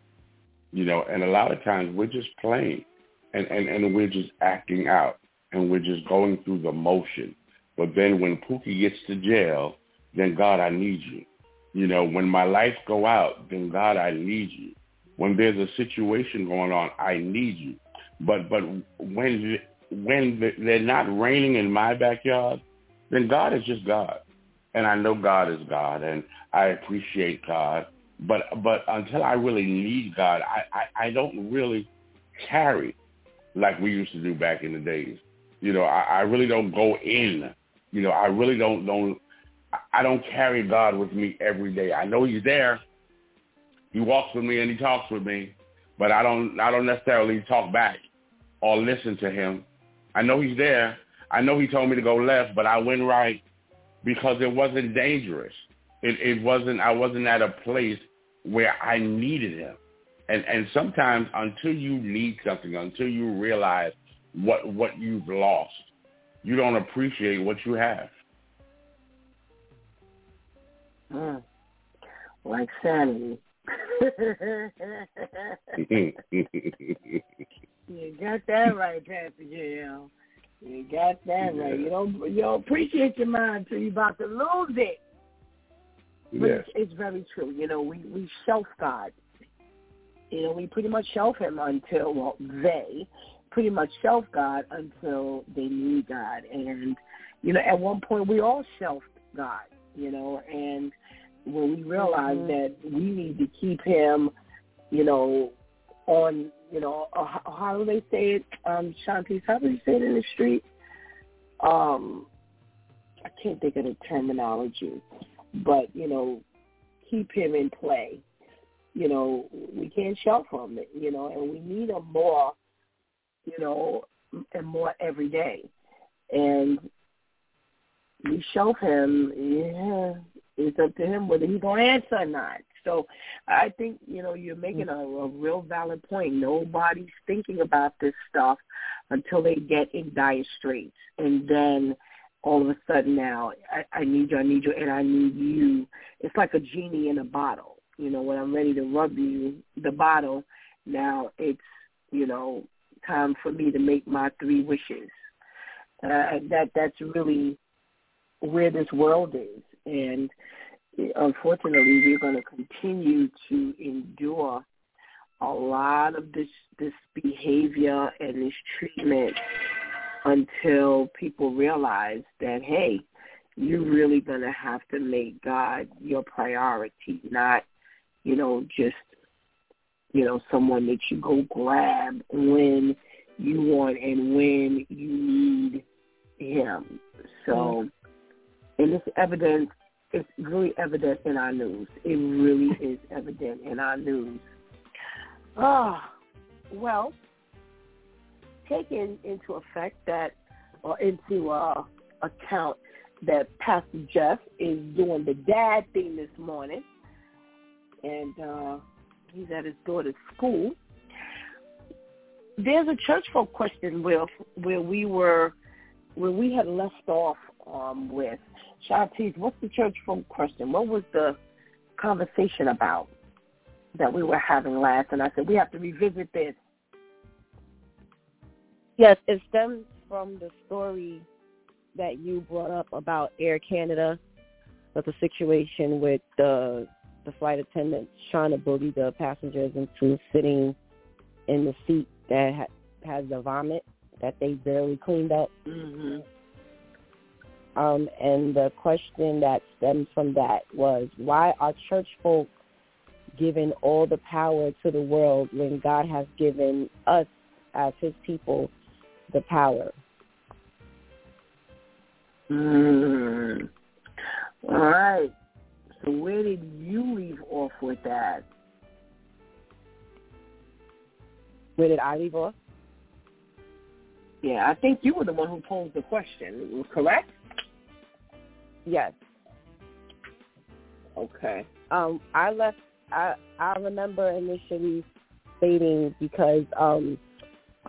[SPEAKER 4] you know, and a lot of times we're just playing and, and, and we're just acting out and we're just going through the motion. But then when Pookie gets to jail, then God, I need you. You know, when my lights go out, then God, I need you. When there's a situation going on, I need you. But but when when they're not raining in my backyard, then God is just God, and I know God is God, and I appreciate God, but but until I really need God, I, I, I don't really carry like we used to do back in the days. You know, I, I really don't go in. You know, I really don't don't I don't carry God with me every day. I know He's there. He walks with me and He talks with me, but I don't I don't necessarily talk back or listen to Him. I know He's there. I know He told me to go left, but I went right because it wasn't dangerous. It, it wasn't. I wasn't at a place where I needed him. And and sometimes until you need something, until you realize what what you've lost, you don't appreciate what you have.
[SPEAKER 2] Mm. Like sanity. you got that right, Pastor Jill. You got that yeah. right. You don't you don't appreciate your mind until you're about to lose it. But
[SPEAKER 4] yes.
[SPEAKER 2] it's, it's very true. You know, we we shelf God. You know, we pretty much shelf Him until well, they pretty much shelf God until they need God, and you know, at one point we all shelved God. You know, and when we realize mm-hmm. that we need to keep Him, you know, on you know, uh, how do they say it, um, Shanti? How do you say it in the street? Um, I can't think of the terminology, but you know, keep him in play. You know, we can't shelf him. You know, and we need him more. You know, and more every day, and we shelf him. Yeah, it's up to him whether he's gonna answer or not. So I think, you know, you're making a, a real valid point. Nobody's thinking about this stuff until they get in dire straits. And then all of a sudden now, I, I need you, I need you, and I need you. It's like a genie in a bottle. You know, when I'm ready to rub you the bottle, now it's, you know, time for me to make my three wishes. Uh, that that's really where this world is. And unfortunately, we're going to continue to endure a lot of this this behavior and this treatment until people realize that hey, you're really going to have to make God your priority, not you know just you know someone that you go grab when you want and when you need him. So, mm-hmm. And this evidence it's really evident in our news. It really is evident in our news. Ah, well, taking into effect that, or into uh, account that Pastor Jeff is doing the dad thing this morning, and uh, he's at his daughter's school. There's a church folk question where where we were where we had left off um, with Shantice, what's the church folk question? What was the conversation about that we were having last? And I said, we have to revisit this.
[SPEAKER 3] Yes, it stems from the story that you brought up about Air Canada, with the situation with the the flight attendants trying to bully the passengers into sitting in the seat that ha- has the vomit that they barely cleaned up.
[SPEAKER 2] Mm-hmm.
[SPEAKER 3] Um, and the question that stems from that was, why are church folk giving all the power to the world when God has given us as his people the power?
[SPEAKER 2] Mm. All right. So where did you leave off with that?
[SPEAKER 3] Where did I leave off?
[SPEAKER 2] Yeah, I think you were the one who posed the question, correct?
[SPEAKER 3] Yes.
[SPEAKER 2] Okay.
[SPEAKER 3] Um, I left. I I remember initially stating because um,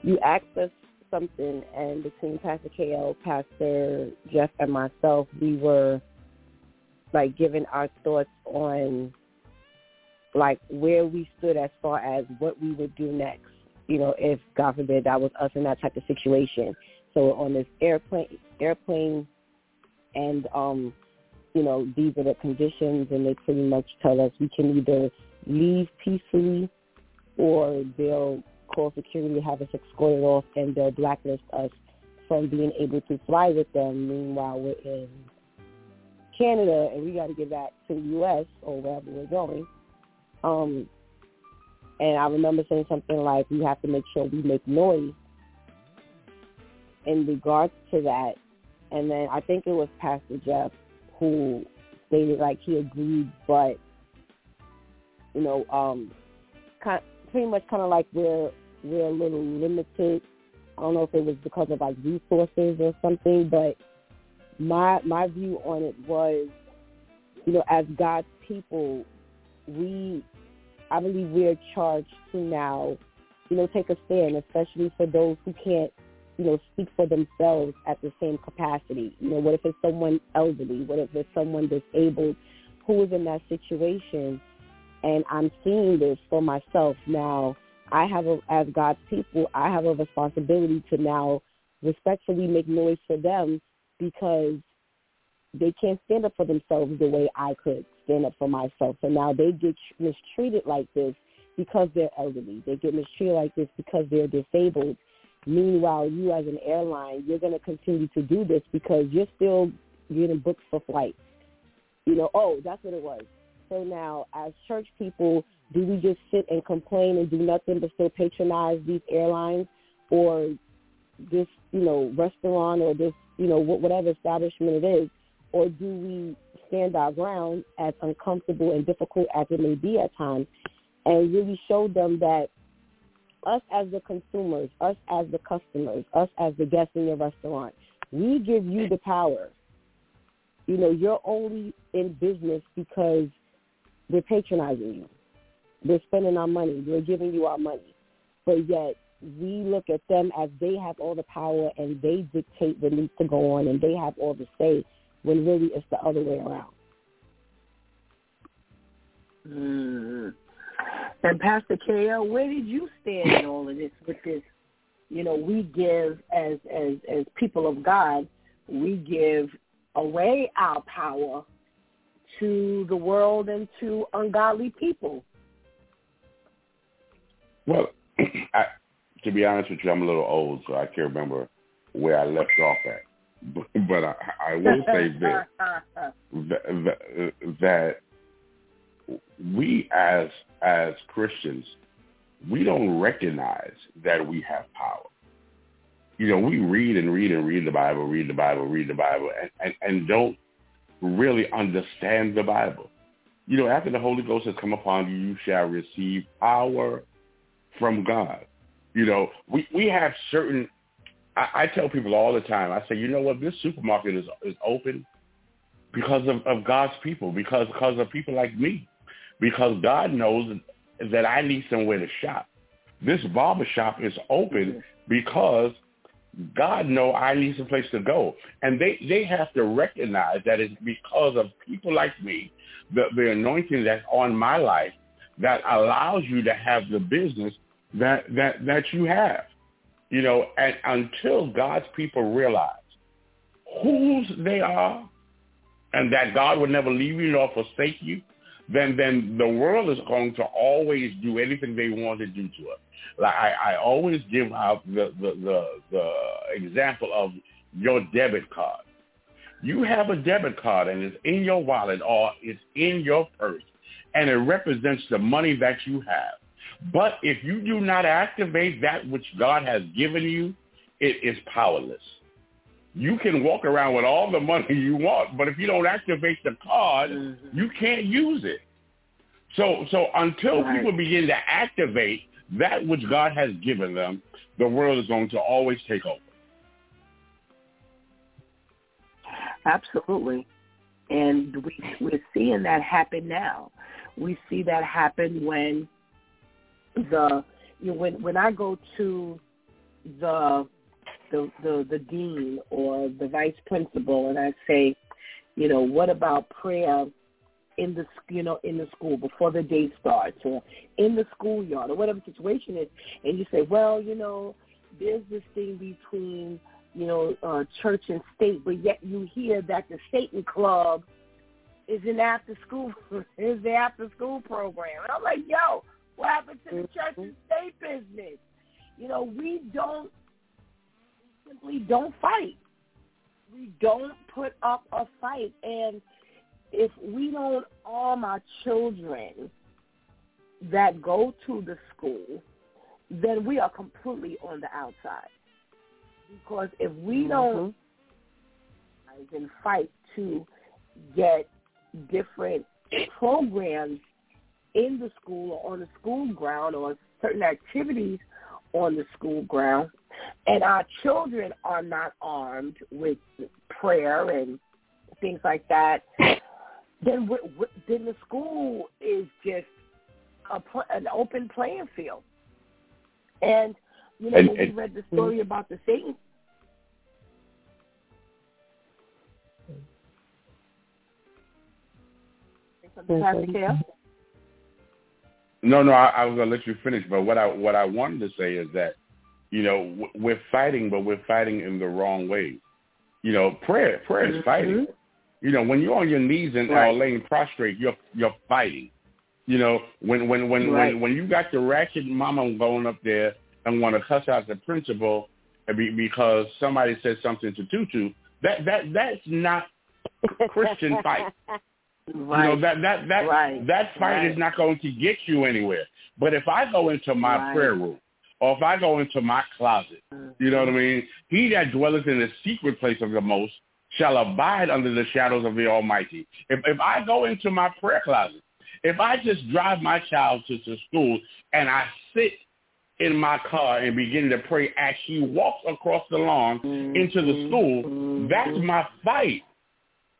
[SPEAKER 3] you asked us something, and between Pastor KL, Pastor Jeff, and myself, we were like giving our thoughts on like where we stood as far as what we would do next. You know, if God forbid that was us in that type of situation. So on this airplane airplane and um, you know, these are the conditions, and they pretty much tell us we can either leave peacefully or they'll call security, have us escorted off, and they'll blacklist us from being able to fly with them. Meanwhile, we're in Canada, and we got to get back to the U.S. or wherever we're going. Um, and I remember saying something like, we have to make sure we make noise in regards to that and then I think it was Pastor Jeff who stated like he agreed, but you know, um, kind pretty much kind of like we're we're a little limited. I don't know if it was because of like resources or something, but my my view on it was, you know, as God's people, we I believe we're charged to now, you know, take a stand, especially for those who can't you know, speak for themselves at the same capacity. You know, what if it's someone elderly? What if it's someone disabled who is in that situation? And I'm seeing this for myself now. I have, a, as God's people, I have a responsibility to now respectfully make noise for them because they can't stand up for themselves the way I could stand up for myself. So now they get mistreated like this because they're elderly. They get mistreated like this because they're disabled. Meanwhile, you as an airline, you're going to continue to do this because you're still getting books for flights. You know, oh, that's what it was. So now, as church people, do we just sit and complain and do nothing but still patronize these airlines or this, you know, restaurant or this, you know, whatever establishment it is? Or do we stand our ground, as uncomfortable and difficult as it may be at times, and really show them that us as the consumers, us as the customers, us as the guests in your restaurant, we give you the power. You know, you're only in business because we're patronizing you. We're spending our money. We're giving you our money. But yet we look at them as they have all the power and they dictate what needs to go on and they have all the say when really it's the other way around.
[SPEAKER 2] Mm. And Pastor KL, where did you stand in all of this with this? You know, we give as as as people of God, we give away our power to the world and to ungodly people.
[SPEAKER 4] Well, I, to be honest with you, I'm a little old, so I can't remember where I left off at. But, but I, I will say this: that, that we as as Christians, we don't recognize that we have power. You know, we read and read and read the Bible, read the Bible, read the Bible, and, and, and don't really understand the Bible. You know, after the Holy Ghost has come upon you, you shall receive power from God. You know, we, we have certain, I, I tell people all the time, I say, you know what, this supermarket is, is open because of, of God's people, because, because of people like me because God knows that I need somewhere to shop. This barber shop is open because God know I need some place to go. And they, they have to recognize that it's because of people like me, the, the anointing that's on my life that allows you to have the business that, that, that you have. You know, and until God's people realize whose they are and that God would never leave you nor forsake you, then then the world is going to always do anything they want to do to us. Like I, I always give out the, the, the, the example of your debit card. You have a debit card and it's in your wallet or it's in your purse and it represents the money that you have. But if you do not activate that which God has given you, it is powerless. You can walk around with all the money you want, but if you don't activate the card, mm-hmm. you can't use it. So, so until right. people begin to activate that which God has given them, the world is going to always take over.
[SPEAKER 2] Absolutely. And we, we're seeing that happen now. We see that happen when the you know, when when I go to the the, the the dean or the vice principal and I say, you know, what about prayer in the you know in the school before the day starts or in the schoolyard or whatever the situation is, and you say, well, you know, there's this thing between you know uh, church and state, but yet you hear that the Satan Club is an after school is the after school program, and I'm like, yo, what happened to the church and state business? You know, we don't simply don't fight. We don't put up a fight, and if we don't arm our children that go to the school, then we are completely on the outside. Because if we mm-hmm. don't and fight to get different programs in the school or on the school ground or certain activities on the school ground, and our children are not armed with prayer and things like that, then then the school is just a an open playing field. And you know, and, when we read the story about the Satan.
[SPEAKER 4] No, no, I, I was gonna let you finish, but what I what I wanted to say is that, you know, we're fighting, but we're fighting in the wrong way. You know, prayer prayer is mm-hmm. fighting. You know, when you're on your knees and right. laying prostrate, you're you're fighting. You know, when when when right. when when you got your ratchet mama going up there and want to cuss out the principal because somebody said something to Tutu, that that that's not Christian fight. Right. You know that that that right. that fight right. is not going to get you anywhere. But if I go into my prayer room, or if I go into my closet, you know what I mean. He that dwelleth in the secret place of the Most shall abide under the shadows of the Almighty. If if I go into my prayer closet, if I just drive my child to, to school and I sit in my car and begin to pray as she walks across the lawn mm-hmm. into the school, mm-hmm. that's my fight.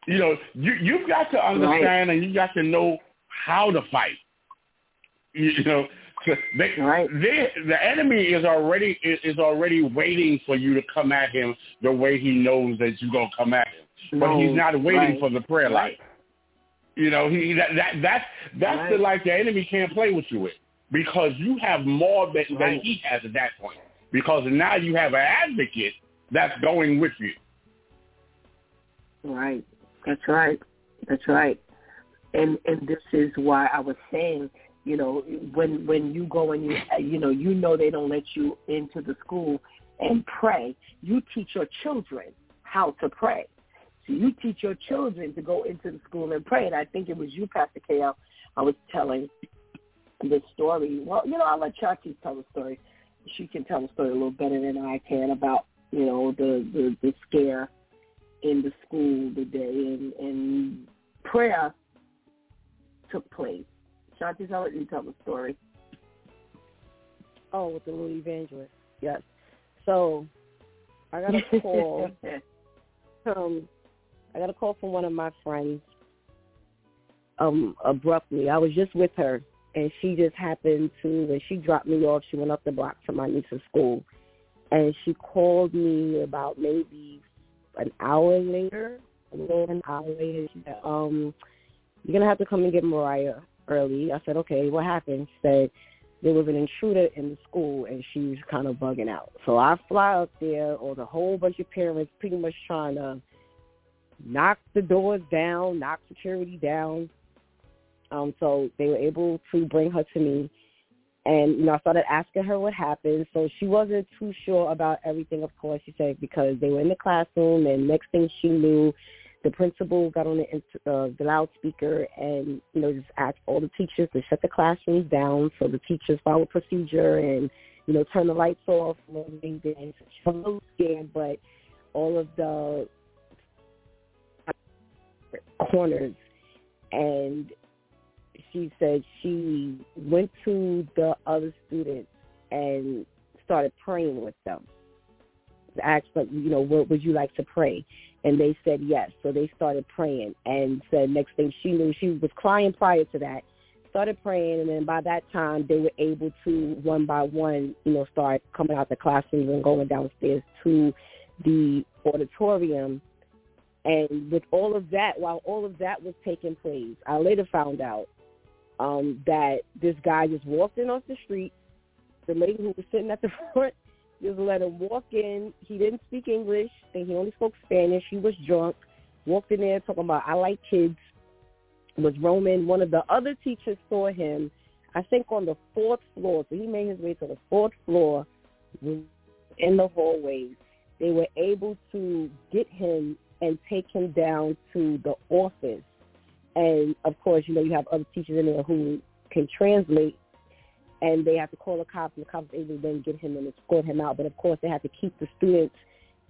[SPEAKER 4] You know, you you've got to understand right. and you got to know how to fight. You know, they, right. they, the enemy is already is, already waiting for you to come at him the way he knows that you're gonna come at him, no. but he's not waiting right. for the prayer life. You know, he that, that that's that's right. the life the enemy can't play with you with because you have more than, than he has at that point. Because now you have an advocate that's going with you.
[SPEAKER 2] Right. That's right. That's right. And and this is why I was saying, you know, when when you go and you you know you know they don't let you into the school and pray. You teach your children how to pray. So you teach your children to go into the school and pray. And I think it was you, Pastor K.L. I was telling this story. Well, you know, I'll let Chaki tell the story. She can tell the story a little better than I can about, you know, the, the, the scare in the school today and, and prayer took place. Shanti, I'll let you tell the story.
[SPEAKER 3] Oh, with the little evangelist. Yes. So I got a call from I got a call from one of my friends um abruptly. I was just with her and she just happened to when she dropped me off, she went up the block to my niece's school and she called me about maybe an hour later, an hour later, she said, um, you're gonna have to come and get Mariah early. I said, Okay, what happened? She said there was an intruder in the school and she was kind of bugging out. So I fly up there or the whole bunch of parents pretty much trying to knock the doors down, knock security down. Um, so they were able to bring her to me. And, you know, I started asking her what happened. So she wasn't too sure about everything, of course, she said, because they were in the classroom. And next thing she knew, the principal got on the, uh, the loudspeaker and, you know, just asked all the teachers to shut the classrooms down. So the teachers followed procedure and, you know, turn the lights off and everything. A little scared, but all of the corners and she said she went to the other students and started praying with them. Asked them, you know, what would you like to pray? And they said yes. So they started praying and said next thing she knew, she was crying prior to that, started praying, and then by that time they were able to one by one, you know, start coming out the classrooms and going downstairs to the auditorium. And with all of that, while all of that was taking place, I later found out um, that this guy just walked in off the street. The lady who was sitting at the front just let him walk in. He didn't speak English. and he only spoke Spanish. He was drunk. Walked in there talking about I like kids. Was roaming. One of the other teachers saw him. I think on the fourth floor. So he made his way to the fourth floor in the hallways. They were able to get him and take him down to the office and of course, you know, you have other teachers in there who can translate and they have to call the cops and the cops able to then get him and escort him out. But of course they have to keep the students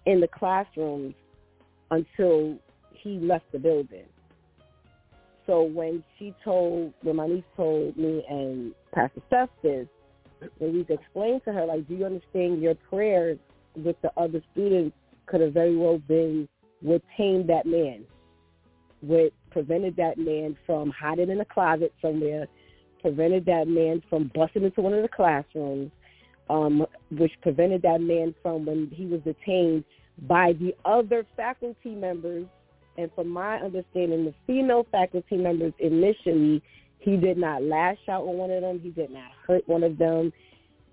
[SPEAKER 3] in the classrooms until he left the building. So when she told, when my niece told me and Pastor Steph this, and we explained to her, like, do you understand your prayers with the other students could have very well been what tamed that man, what prevented that man from hiding in a closet somewhere, prevented that man from busting into one of the classrooms, um, which prevented that man from when he was detained by the other faculty members. And from my understanding, the female faculty members initially, he did not lash out on one of them. He did not hurt one of them.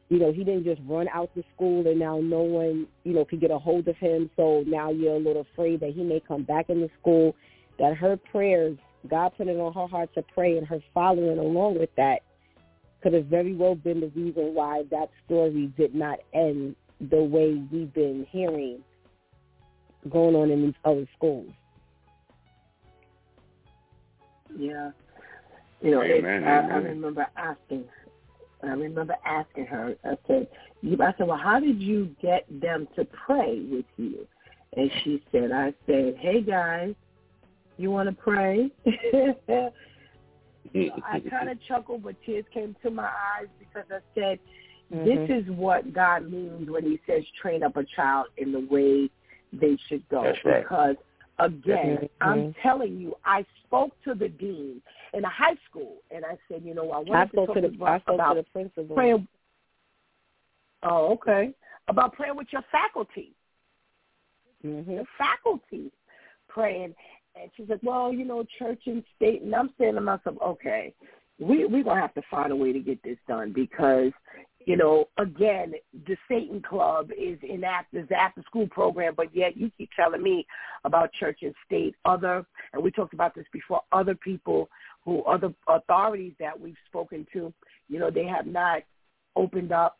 [SPEAKER 3] You know, he didn't just run out to school and now no one, you know, could get a hold of him. So now you're a little afraid that he may come back into school. That her prayers, God put it on her heart to pray and her following along with that could have very well been the reason why that story did not end the way we've been hearing going on in these other schools.
[SPEAKER 2] Yeah. You know,
[SPEAKER 4] Amen,
[SPEAKER 2] it, I, I remember asking, I remember asking her. I said, you, I said, well, how did you get them to pray with you? And she said, I said, hey guys, you want to pray? I kind of chuckled, but tears came to my eyes because I said, this is what God means when he says train up a child in the way they should go.
[SPEAKER 4] Right.
[SPEAKER 2] Because again,
[SPEAKER 3] Mhm.
[SPEAKER 2] I'm telling you, I spoke to the dean in a high school and I said, you know, I wanted
[SPEAKER 3] I
[SPEAKER 2] to talk
[SPEAKER 3] to the I spoke
[SPEAKER 2] about
[SPEAKER 3] to the principal.
[SPEAKER 2] praying. Oh, okay. About praying with your faculty
[SPEAKER 3] hmm
[SPEAKER 2] the faculty praying. And she's like, well, you know, church and state. And I'm saying to myself, okay, we, we're going to have to find a way to get this done because, you know, again, the Satan Club is in after, after school program, but yet you keep telling me about church and state, other, and we talked about this before, other people who, other authorities that we've spoken to, you know, they have not opened up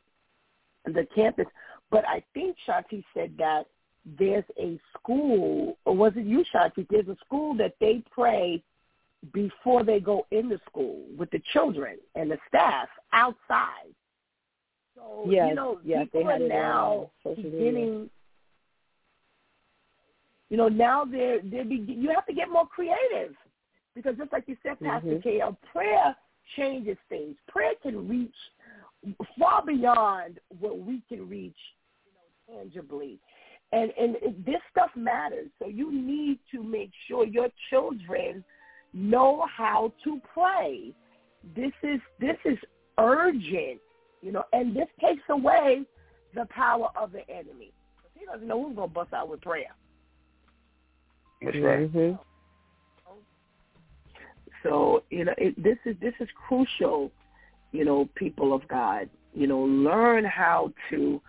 [SPEAKER 2] the campus. But I think Shanti said that there's a school, or was it you, Shanti? There's a school that they pray before they go into school with the children and the staff outside. So
[SPEAKER 3] Yes,
[SPEAKER 2] you know,
[SPEAKER 3] yes,
[SPEAKER 2] people are now beginning. You know, now they're they're be, you have to get more creative because just like you said, Pastor
[SPEAKER 3] Mhm.
[SPEAKER 2] KL, prayer changes things. Prayer can reach far beyond what we can reach you know, tangibly. And and this stuff matters. So you need to make sure your children know how to pray. This is this is urgent, you know, and this takes away the power of the enemy. He doesn't know who's gonna bust out with prayer.
[SPEAKER 4] That's right.
[SPEAKER 3] hmm
[SPEAKER 2] So you know, it, this is this is crucial. You know, people of God. You know, learn how to.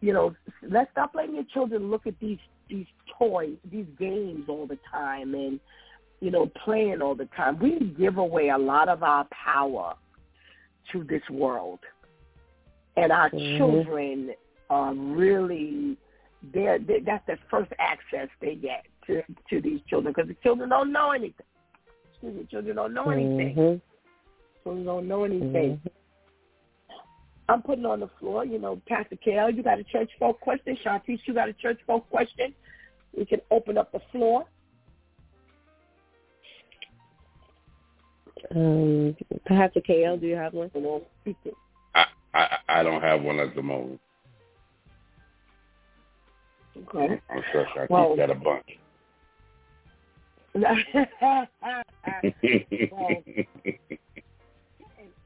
[SPEAKER 2] You know, let's stop letting your children look at these these toys, these games all the time, and you know, playing all the time. We give away a lot of our power to this world, and our
[SPEAKER 3] Mhm.
[SPEAKER 2] children are really. They're, they that's the first access they get to to these children because the children don't know anything. Excuse me, children don't know anything.
[SPEAKER 3] Mhm.
[SPEAKER 2] Children don't know anything.
[SPEAKER 3] Mhm.
[SPEAKER 2] I'm putting on the floor, you know, Pastor KL, you got a church folk question. Shantice, you got a church folk question. We can open up the floor.
[SPEAKER 3] Um, Pastor KL, do you have one?
[SPEAKER 2] You know.
[SPEAKER 4] I, I I don't have one at the moment.
[SPEAKER 2] Okay.
[SPEAKER 4] I'm sure Shanti's
[SPEAKER 2] Well-
[SPEAKER 4] got a bunch.
[SPEAKER 2] an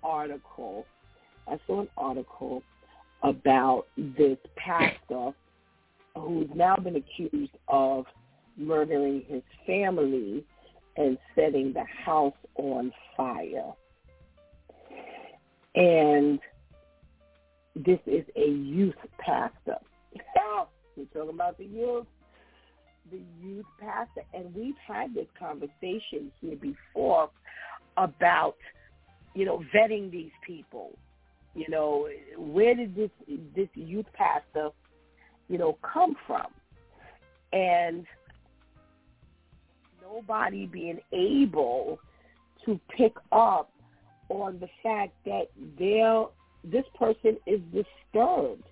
[SPEAKER 2] article. I saw an article about this pastor who's now been accused of murdering his family and setting the house on fire. And this is a youth pastor. We're talking about the youth the youth pastor, and we've had this conversation here before about, you know, vetting these people. You know, where did this this youth pastor, you know, come from? And nobody being able to pick up on the fact that there this person is disturbed.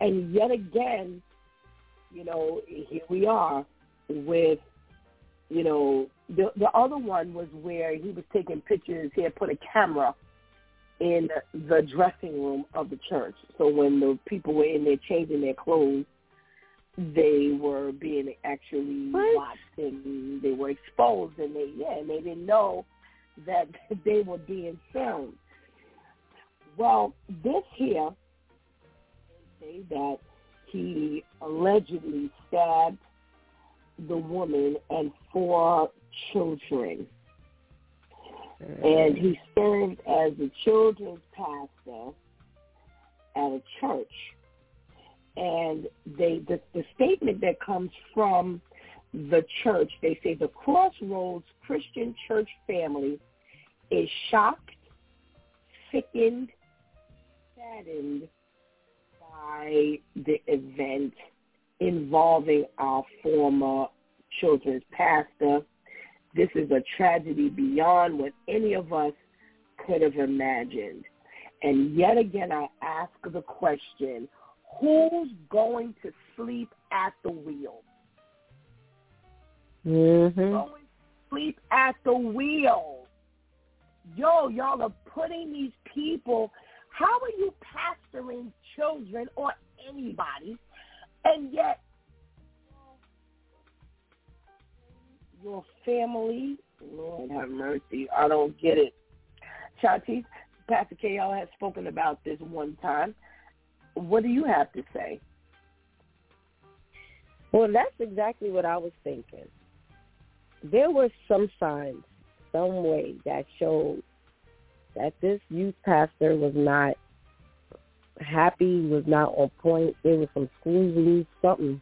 [SPEAKER 2] And yet again, you know, here we are with, you know, the the other one was where he was taking pictures. He had put a camera in the dressing room of the church. So when the people were in there changing their clothes, they were being actually
[SPEAKER 3] What?
[SPEAKER 2] watched and they were exposed and they yeah, and they didn't know that they were being filmed. Well, this here they say that he allegedly stabbed the woman and four children. And he served as the children's pastor at a church. And they the, the statement that comes from the church, they say the Crossroads Christian Church family is shocked, sickened, saddened by the event involving our former children's pastor. This is a tragedy beyond what any of us could have imagined. And yet again, I ask the question, who's going to sleep at the wheel?
[SPEAKER 3] Mm-hmm.
[SPEAKER 2] Going to sleep at the wheel. Yo, y'all are putting these people, how are you pastoring children or anybody, and yet your family, Lord have mercy, I don't get it. Shanti, Pastor KL has spoken about this one time. What do you have to say?
[SPEAKER 3] Well, that's exactly what I was thinking. There were some signs, some way that showed that this youth pastor was not happy, was not on point. There was some screws loose, something.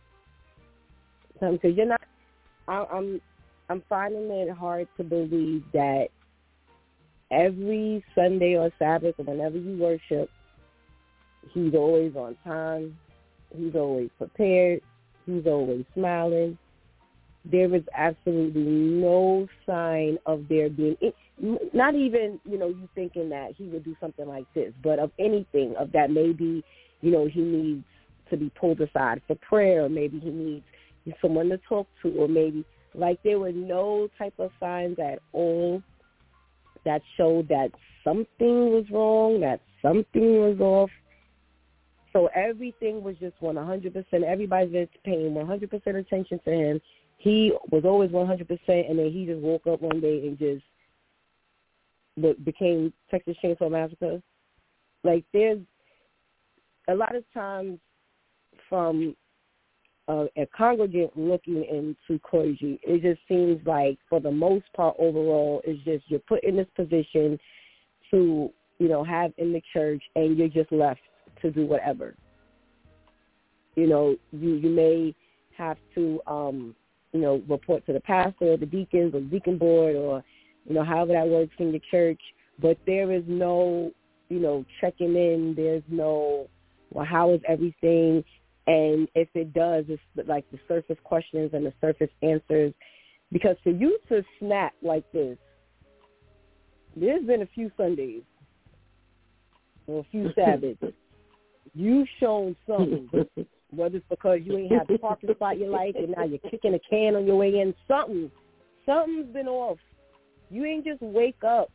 [SPEAKER 3] Something. Because you're not. I, I'm. I'm finding it hard to believe that every Sunday or Sabbath or whenever you worship, he's always on time. He's always prepared. He's always smiling. There is absolutely no sign of there being, not even, you know, you thinking that he would do something like this, but of anything, of that maybe, you know, he needs to be pulled aside for prayer, or maybe he needs someone to talk to, or maybe, like, there were no type of signs at all that showed that something was wrong, that something was off. So everything was just 100%. Everybody's just paying 100% attention to him. He was always 100%, and then he just woke up one day and just became Texas Chainsaw Massacre. Like there's a lot of times from uh, a congregant looking into clergy, it just seems like for the most part overall, it's just you're put in this position to, you know, have in the church and you're just left to do whatever. You know, you you may have to um, you know, report to the pastor or the deacons or the deacon board or, you know, however that works in the church. But there is no, you know, checking in. There's no, well, how is everything? And if it does, it's like the surface questions and the surface answers. Because for you to snap like this, there's been a few Sundays or a few Sabbaths. You've shown something, whether it's because you ain't had the parking spot you like and now you're kicking a can on your way in. Something, something's been off. You ain't just wake up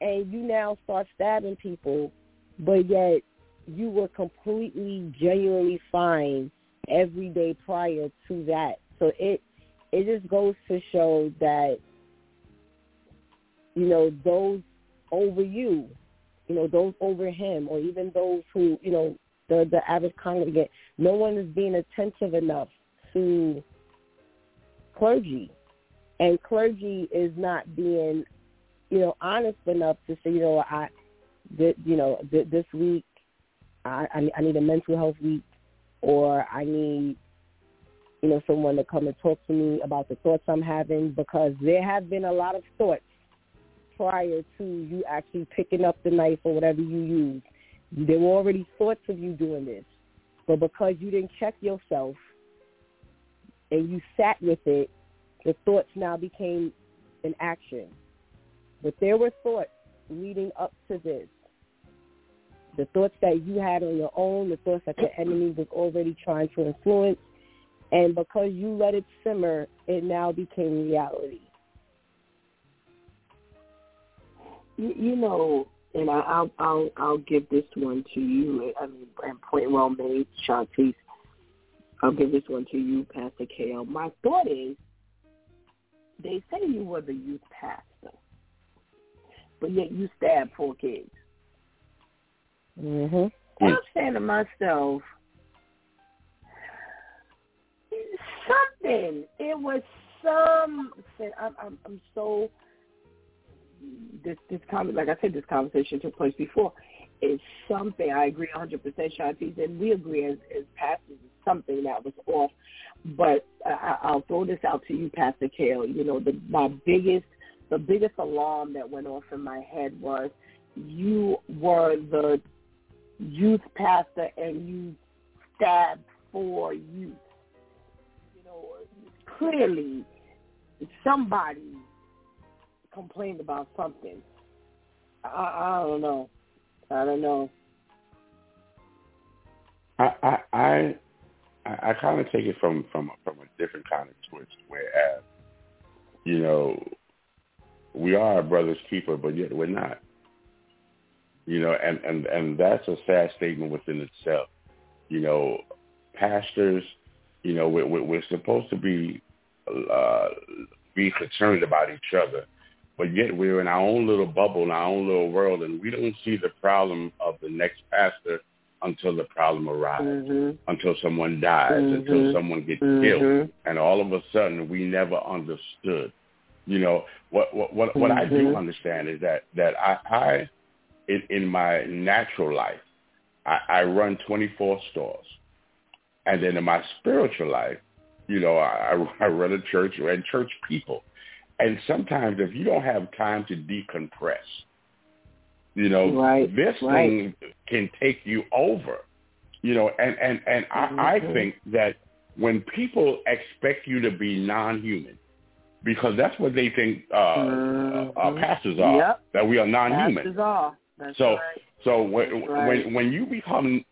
[SPEAKER 3] and you now start stabbing people, but yet you were completely genuinely fine every day prior to that. So it it just goes to show that you know those over you, you know those over him, or even those who you know the the average congregant, no one is being attentive enough to clergy, and clergy is not being you know honest enough to say you know I, that you know this week I, I need a mental health week, or I need, you know, someone to come and talk to me about the thoughts I'm having because there have been a lot of thoughts prior to you actually picking up the knife or whatever you use. There were already thoughts of you doing this, but because you didn't check yourself and you sat with it, the thoughts now became an action. But there were thoughts leading up to this the thoughts that you had on your own, the thoughts that the enemy was already trying to influence, and because you let it simmer, it now became reality.
[SPEAKER 2] You, you know, and I, I'll I'll I'll give this one to you. I mean, and point well made, Shantice. I'll give this one to you, Pastor KL. My thought is, they say you were the youth pastor, but yet you stabbed four kids.
[SPEAKER 3] Mhm.
[SPEAKER 2] I'm saying to myself, something. It was something. I'm, I'm, I'm so this this comment, like I said, this conversation took place before. Is something I agree 100% Shantice, and we agree as, as pastors, it's something that was off. But I, I'll throw this out to you, Pastor KL. You know, the, my biggest, the biggest alarm that went off in my head was you were the youth pastor and you stabbed for youth. You know, clearly somebody complained about something. I, I don't know. I don't know.
[SPEAKER 4] I I I, I kind of take it from from from a different kind of twist. Whereas, uh, you know, we are a brother's keeper, but yet we're not. You know, and and and that's a sad statement within itself. You know, pastors, you know, we're, we're supposed to be uh, be concerned about each other, but yet we're in our own little bubble, in our own little world, and we don't see the problem of the next pastor until the problem arrives,
[SPEAKER 2] mm-hmm.
[SPEAKER 4] until someone dies,
[SPEAKER 2] mm-hmm.
[SPEAKER 4] until someone gets
[SPEAKER 2] mm-hmm.
[SPEAKER 4] killed, and all of a sudden we never understood. You know what? What? What, what I do
[SPEAKER 2] Mm-hmm.
[SPEAKER 4] understand is that that I, I in, in my natural life, I, I run 24 stores, and then in my spiritual life, you know, I, I run a church and church people. And sometimes if you don't have time to decompress, you know,
[SPEAKER 2] Right,
[SPEAKER 4] this
[SPEAKER 2] right.
[SPEAKER 4] thing can take you over. You know, and and and I, I
[SPEAKER 2] Mhm.
[SPEAKER 4] think that when people expect you to be non-human, because that's what they think uh, uh,
[SPEAKER 2] Mhm.
[SPEAKER 4] pastors are,
[SPEAKER 2] Yep.
[SPEAKER 4] that we are non-human.
[SPEAKER 2] Pastors are. That's
[SPEAKER 4] So
[SPEAKER 2] right.
[SPEAKER 4] so when
[SPEAKER 2] right.
[SPEAKER 4] when when you become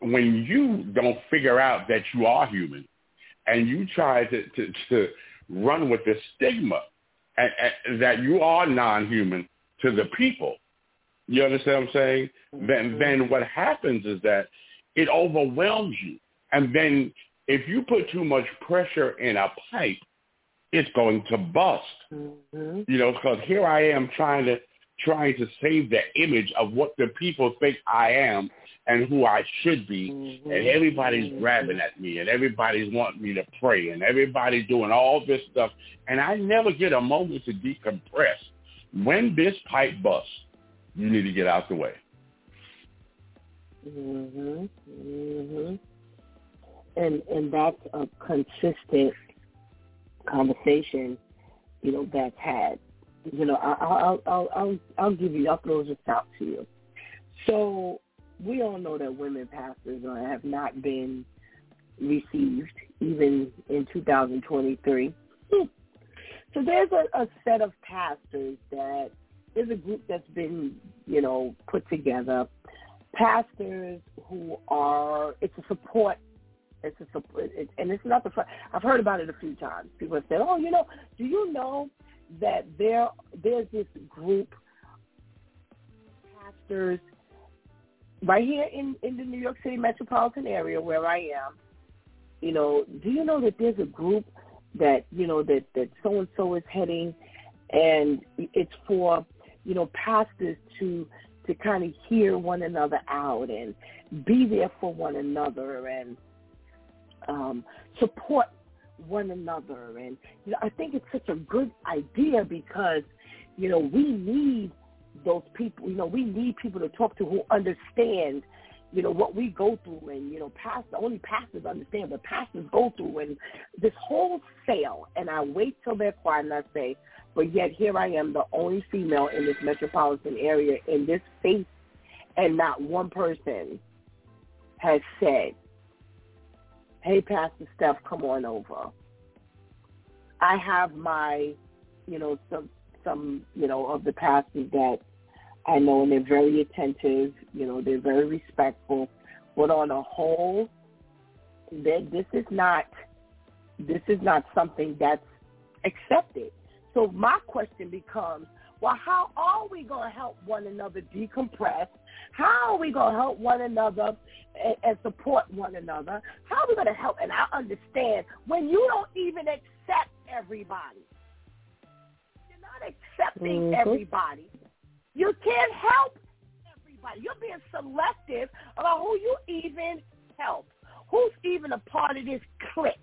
[SPEAKER 4] when you don't figure out that you are human, and you try to to, to run with the stigma and, and that you are non-human to the people, you understand what I'm saying? Then
[SPEAKER 2] Mhm.
[SPEAKER 4] then what happens is that it overwhelms you, and then if you put too much pressure in a pipe, it's going to bust
[SPEAKER 2] Mhm.
[SPEAKER 4] you know, because here I am trying to trying to save the image of what the people think I am and who I should be,
[SPEAKER 2] Mhm.
[SPEAKER 4] and everybody's
[SPEAKER 2] Mhm.
[SPEAKER 4] grabbing at me, and everybody's wanting me to pray, and everybody's doing all this stuff, and I never get a moment to decompress. When this pipe busts, you need to get out the way.
[SPEAKER 2] Mhm. Mhm. And and that's a consistent conversation, you know, that's had. You know, I'll I'll I'll I'll give you. I'll throw this out to you. So we all know that women pastors have not been received even in 2023. So there's a, a set of pastors that there's a group that's been, you know, put together. Pastors who are it's a support. It's a support, and it's not the first. I've heard about it a few times. People have said, "Oh, you know, do you know that there there's this group pastors right here in in the New York City metropolitan area where I am. You know, do you know that there's a group that you know that that so and so is heading, and it's for you know pastors to to kind of hear one another out and be there for one another and um, support one another. And you know, I think it's such a good idea because you know we need those people. You know, we need people to talk to who understand. You know what we go through, and you know, pastor only pastors understand what pastors go through, and this whole sale. And I wait till they're quiet, and I say, but yet here I am, the only female in this metropolitan area in this space, and not one person has said, "Hey, Pastor Steph, come on over." I have my, you know, some some you know of the pastors that I know, and they're very attentive. You know, they're very respectful. But on a whole, that this is not this is not something that's accepted. So my question becomes, well, how are we going to help one another decompress? How are we going to help one another and, and support one another? How are we going to help? And I understand when you don't even accept everybody. You're not accepting
[SPEAKER 3] Mhm.
[SPEAKER 2] everybody. You can't help everybody. You're being selective about who you even help. Who's even a part of this clique?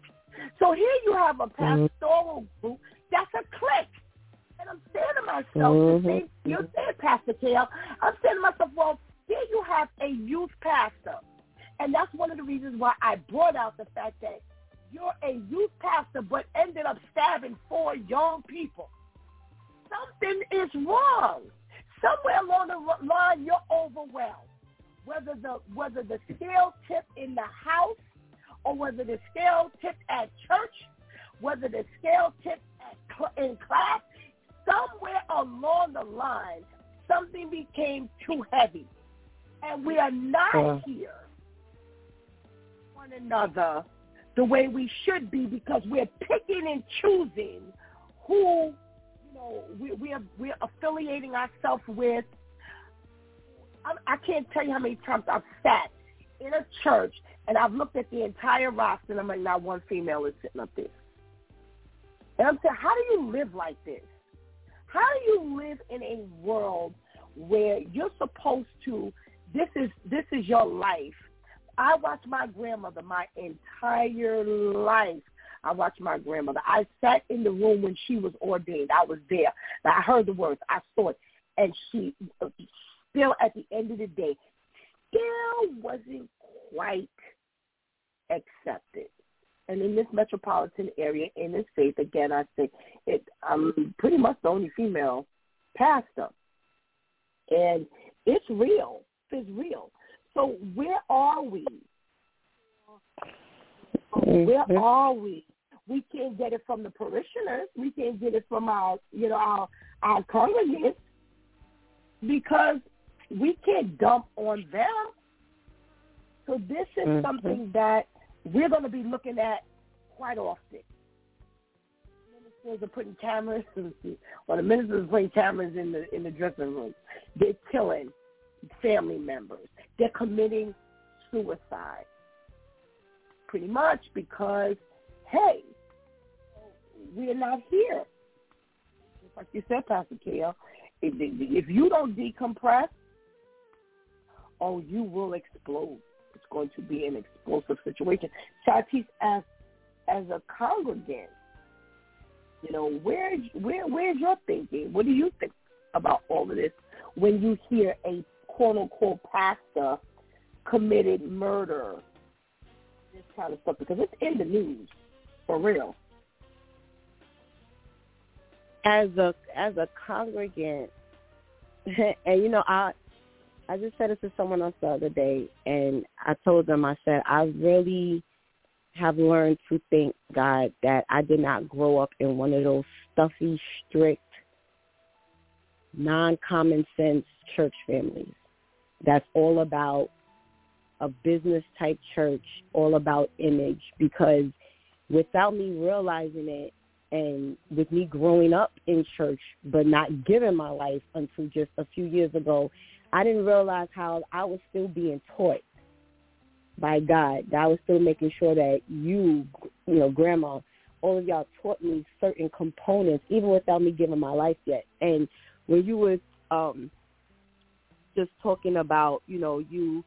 [SPEAKER 2] So here you have a pastoral group that's a clique. And I'm saying to myself mm-hmm. the same you said, Pastor KL. I'm saying to myself, well, here you have a youth pastor. And that's one of the reasons why I brought out the fact that you're a youth pastor but ended up stabbing four young people. Something is wrong. Somewhere along the line, you're overwhelmed. Whether the whether the scale tipped in the house or whether the scale tipped at church, whether the scale tipped at, in class, somewhere along the line, something became too heavy. And we are not uh, here one another the way we should be because we're picking and choosing who you know we, we are we're affiliating ourselves with. I, I can't tell you how many times I've sat in a church and I've looked at the entire roster and I'm like, not one female is sitting up there. And I'm saying, how do you live like this? How do you live in a world where you're supposed to this is this is your life. I watched my grandmother my entire life. I watched my grandmother. I sat in the room when she was ordained. I was there. I heard the words. I saw it. And she still at the end of the day still wasn't quite accepted. And in this metropolitan area, in this faith, again, I say it. I'm pretty much the only female pastor, and it's real. It's real. So where are we? Where mm-hmm. are we? We can't get it from the parishioners. We can't get it from our, you know, our our congregants because we can't dump on them. So this is mm-hmm. something that we're going to be looking at quite often. Ministers are putting cameras, or the ministers are putting cameras in the in the dressing room. They're killing family members. They're committing suicide, pretty much because, hey, we're not here. Just Like you said, Pastor KL, if, if you don't decompress, oh, you will explode going to be an explosive situation. Shantice, as as a congregant, you know, where where where's your thinking? What do you think about all of this when you hear a quote unquote pastor committed murder, this kind of stuff? Because it's in the news for real.
[SPEAKER 3] As a as a congregant, and you know, I I just said it to someone else the other day, and I told them, I said, I really have learned to thank God that I did not grow up in one of those stuffy, strict, non-common sense church families. That's all about a business type church, all about image, because without me realizing it, and with me growing up in church but not giving my life until just a few years ago I didn't realize how I was still being taught by God. That I was still making sure that you, you know, grandma, all of y'all taught me certain components, even without me giving my life yet. And when you were um, just talking about, you know, you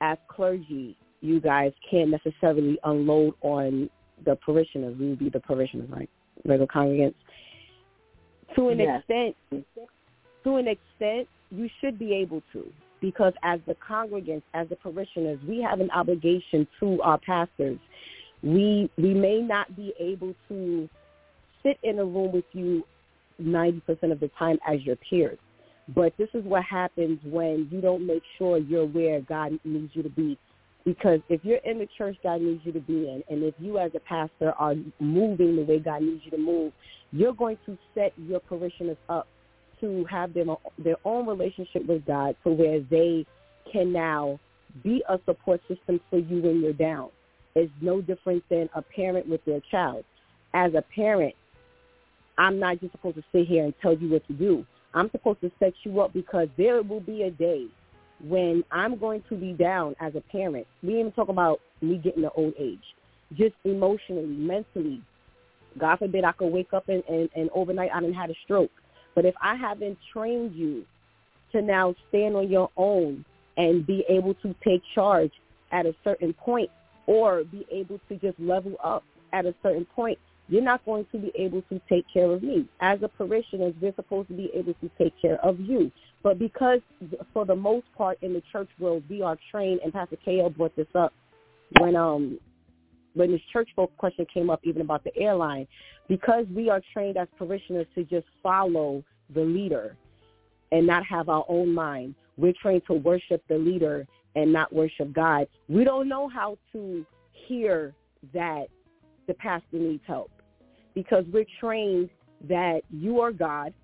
[SPEAKER 3] as clergy, you guys can't necessarily unload on the parishioners. We would be the parishioners, right? Regular congregants. To an yes. extent, to an extent, you should be able to because as the congregants, as the parishioners, we have an obligation to our pastors. We we may not be able to sit in a room with you 90% of the time as your peers. But this is what happens when you don't make sure you're where God needs you to be. Because if you're in the church God needs you to be in, and if you as a pastor are moving the way God needs you to move, you're going to set your parishioners up to have them their own relationship with God to where they can now be a support system for you when you're down. It's no different than a parent with their child. As a parent, I'm not just supposed to sit here and tell you what to do. I'm supposed to set you up because there will be a day when I'm going to be down as a parent. We even talk about me getting to old age, just emotionally, mentally. God forbid I could wake up and, and, and overnight I didn't had a stroke. But if I haven't trained you to now stand on your own and be able to take charge at a certain point or be able to just level up at a certain point, you're not going to be able to take care of me. As a parishioner, we're supposed to be able to take care of you. But because, for the most part, in the church world, we are trained, and Pastor K.O. brought this up when um when this church folk question came up, even about the airline, because we are trained as parishioners to just follow the leader and not have our own mind. We're trained to worship the leader and not worship God. We don't know how to hear that the pastor needs help because we're trained that you are God,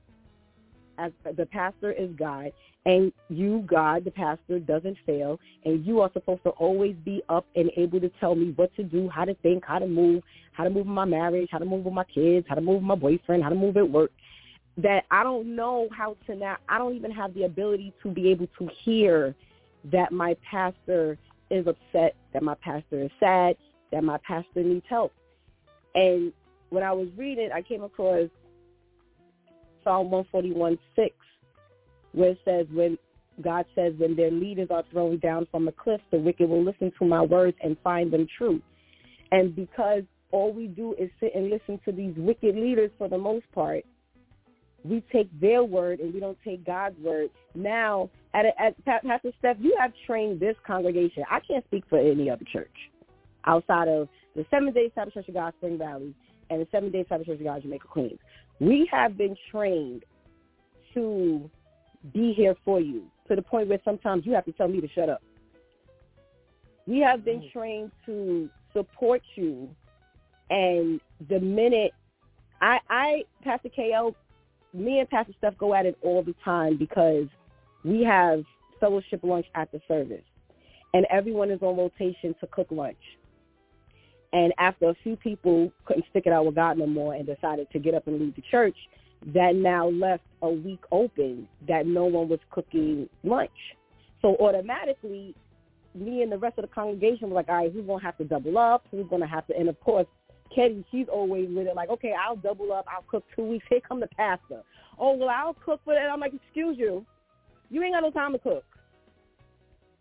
[SPEAKER 3] as the pastor is God, and you, God, the pastor, doesn't fail, and you are supposed to always be up and able to tell me what to do, how to think, how to move, how to move in my marriage, how to move with my kids, how to move with my boyfriend, how to move at work. That I don't know how to now. I don't even have the ability to be able to hear that my pastor is upset, that my pastor is sad, that my pastor needs help. And when I was reading, I came across Psalm 141, 6, where it says, when God says, when their leaders are thrown down from a cliff, the wicked will listen to my words and find them true. And because all we do is sit and listen to these wicked leaders for the most part, we take their word and we don't take God's word. Now, at, at Pastor Steph, you have trained this congregation. I can't speak for any other church outside of the Seventh Day Sabbath Church of God, Spring Valley, and the Seventh Day Sabbath Church of God, Jamaica, Queens. We have been trained to be here for you to the point where sometimes you have to tell me to shut up. We have been trained to support you, and the minute I, I, Pastor KO, me and Pastor Steph go at it all the time because we have fellowship lunch at the service, and everyone is on rotation to cook lunch. And after a few people couldn't stick it out with God no more and decided to get up and leave the church, that now left a week open that no one was cooking lunch. So automatically, me and the rest of the congregation were like, all right, who's going to have to double up? Who's going to have to? And of course, Ketty, she's always with it, like, okay, I'll double up. I'll cook two weeks. Here come the pastor. Oh, well, I'll cook for that. I'm like, excuse you. You ain't got no time to cook.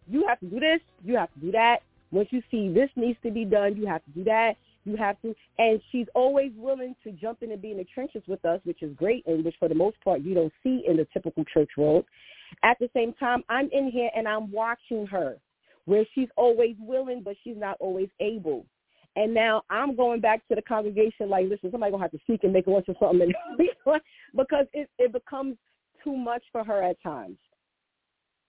[SPEAKER 3] You have to do this. You have to do that. Once you see this needs to be done, you have to do that. You have to, and she's always willing to jump in and be in the trenches with us, which is great, and which for the most part you don't see in the typical church world. At the same time, I'm in here and I'm watching her, where she's always willing, but she's not always able. And now I'm going back to the congregation like, listen, somebody gonna have to speak and make a lunch or something, because it it becomes too much for her at times.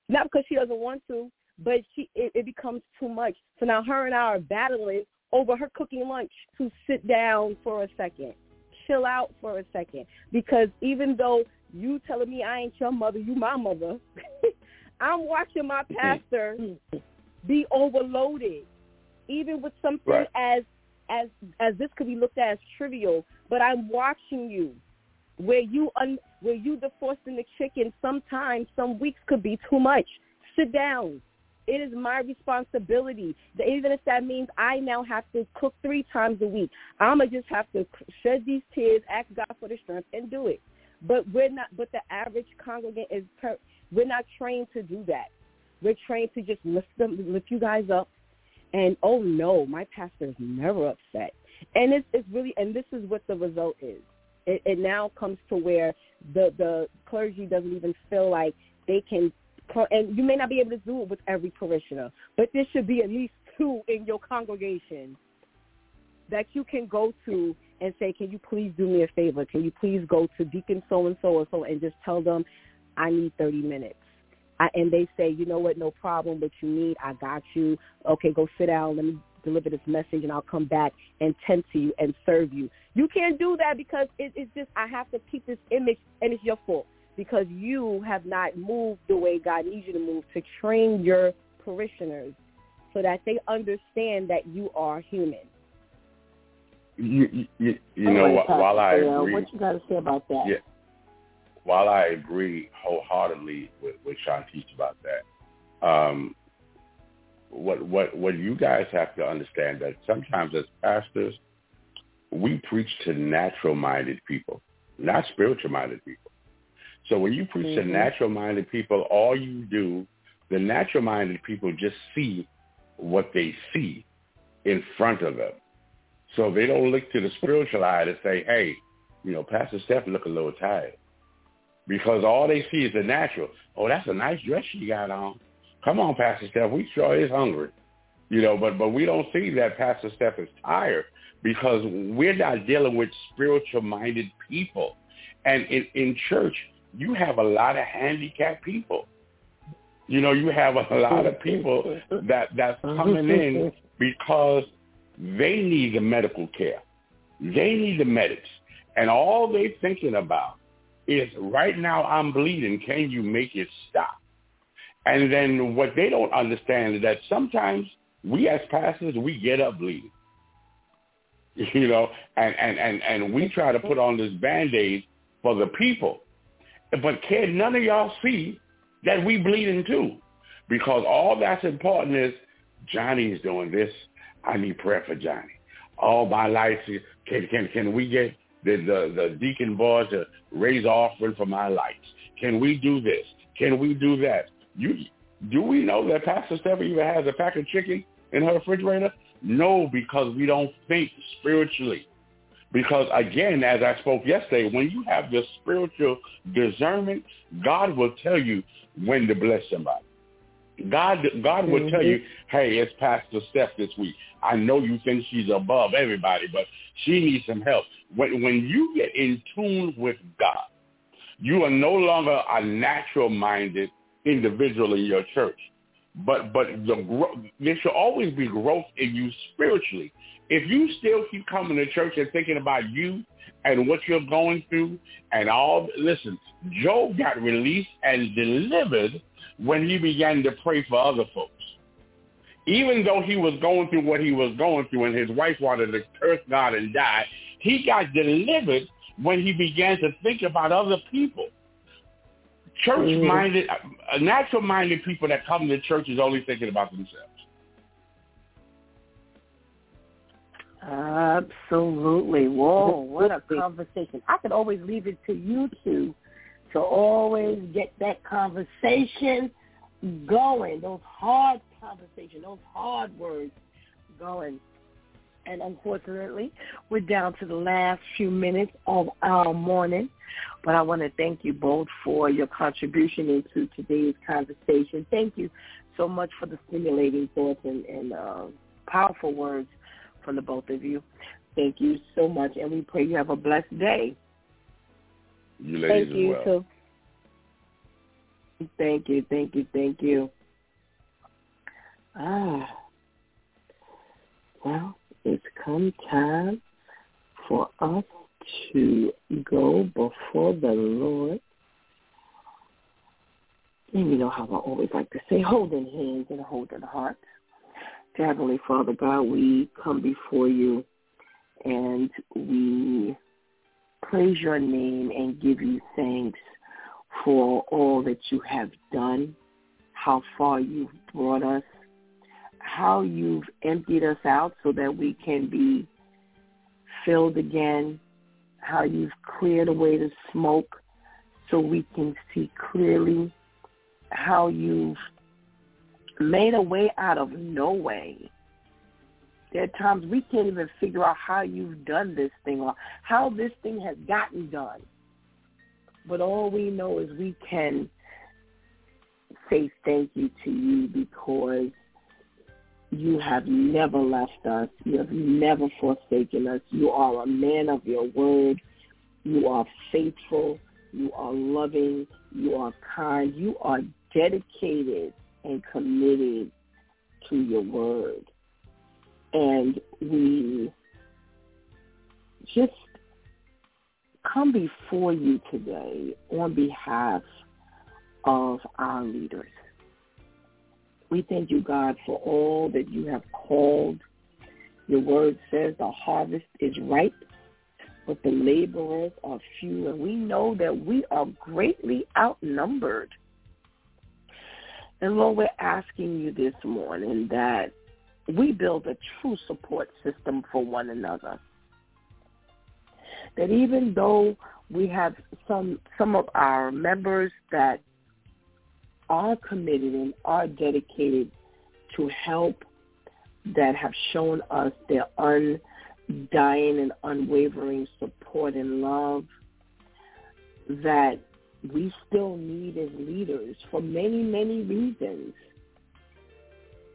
[SPEAKER 3] Not because she doesn't want to, but she it, it becomes too much. So now her and I are battling over her cooking lunch to sit down for a second, chill out for a second, because even though you telling me I ain't your mother, you my mother, I'm watching my mm-hmm. pastor mm-hmm. be overloaded, even with something right. as as as this could be looked at as trivial, but I'm watching you where you un, where you defrosting the chicken. Sometimes some weeks could be too much. Sit down, it is my responsibility. Even if that means I now have to cook three times a week, I'm gonna just have to shed these tears, ask God for the strength, and do it. But we're not. But the average congregant is. Per, we're not trained to do that. We're trained to just lift them, lift you guys up, and oh no, my pastor is never upset. And it's, it's really, and this is what the result is. It, it now comes to where the the clergy doesn't even feel like they can and you may not be able to do it with every parishioner, but there should be at least two in your congregation that you can go to and say, can you please do me a favor? Can you please go to Deacon so-and-so or so and just tell them I need 30 minutes? I, and they say, you know what, no problem, what you need, I got you. Okay, go sit down. Let me deliver this message and I'll come back and tend to you and serve you. You can't do that because it, it's just, I have to keep this image and it's your fault because you have not moved the way God needs you to move to train your parishioners so that they understand that you are human.
[SPEAKER 4] You, you, you know, right, while I agree,
[SPEAKER 2] what you got to say about that?
[SPEAKER 4] Yeah, while I agree wholeheartedly with, with Shantice about that, um, what what what you guys have to understand that sometimes as pastors, we preach to natural-minded people, not spiritual-minded people. So when you preach mm-hmm. to natural-minded people, all you do, the natural-minded people just see what they see in front of them. So they don't look to the spiritual eye to say, hey, you know, Pastor Steph look a little tired. Because all they see is the natural. Oh, that's a nice dress she got on. Come on, Pastor Steph, we sure is hungry. You know, but but we don't see that Pastor Steph is tired because we're not dealing with spiritual minded people. And in, in church, you have a lot of handicapped people. You know, you have a lot of people that that's coming in because they need the medical care. They need the medics. And all they're thinking about is right now I'm bleeding. Can you make it stop? And then what they don't understand is that sometimes we as pastors, we get up bleeding. You know, and, and, and, and we try to put on this band-aid for the people. But can none of y'all see that we bleeding too? Because all that's important is Johnny's doing this. I need prayer for Johnny. All my life, can can can we get the the, the deacon boys to raise offering for my lights? Can we do this? Can we do that? You do we know that Pastor Stephanie even has a pack of chicken in her refrigerator? No, because we don't think spiritually. Because again, as I spoke yesterday, when you have the spiritual discernment, God will tell you when to bless somebody. God, God mm-hmm. will tell you, hey, it's Pastor Steph this week. I know you think she's above everybody, but she needs some help. When, when you get in tune with God, you are no longer a natural-minded individual in your church, but but the there should always be growth in you spiritually. If you still keep coming to church and thinking about you and what you're going through and all, listen, Job got released and delivered when he began to pray for other folks. Even though he was going through what he was going through and his wife wanted to curse God and die, he got delivered when he began to think about other people. Church-minded, mm-hmm. natural-minded people that come to church is only thinking about themselves.
[SPEAKER 2] Absolutely. Whoa, what a conversation. I could always leave it to you two to always get that conversation going, those hard conversations, those hard words going. And unfortunately, we're down to the last few minutes of our morning. But I want to thank you both for your contribution into today's conversation. Thank you so much for the stimulating thoughts and, and uh, powerful words from the both of you. Thank you so much, and we pray you have a blessed day.
[SPEAKER 4] You ladies
[SPEAKER 2] thank you,
[SPEAKER 4] well.
[SPEAKER 2] Too. Thank you, thank you, thank you. Ah, well, it's come time for us to go before the Lord. And you know how I always like to say, holding hands and holding hearts. Heavenly Father God, we come before you and we praise your name and give you thanks for all that you have done, how far you've brought us, how you've emptied us out so that we can be filled again, how you've cleared away the smoke so we can see clearly, how you've made a way out of no way. There are times we can't even figure out how you've done this thing or how this thing has gotten done. But all we know is we can say thank you to you because you have never left us. You have never forsaken us. You are a man of your word. You are faithful. You are loving. You are kind. You are dedicated and committed to your word and we just come before you today on behalf of our leaders. We thank you, God, for all that you have called. Your word says the harvest is ripe, but the laborers are few, and we know that we are greatly outnumbered. And Lord, we're asking you this morning that we build a true support system for one another. That even though we have some some of our members that are committed and are dedicated to help, that have shown us their undying and unwavering support and love that we still need as leaders for many, many reasons.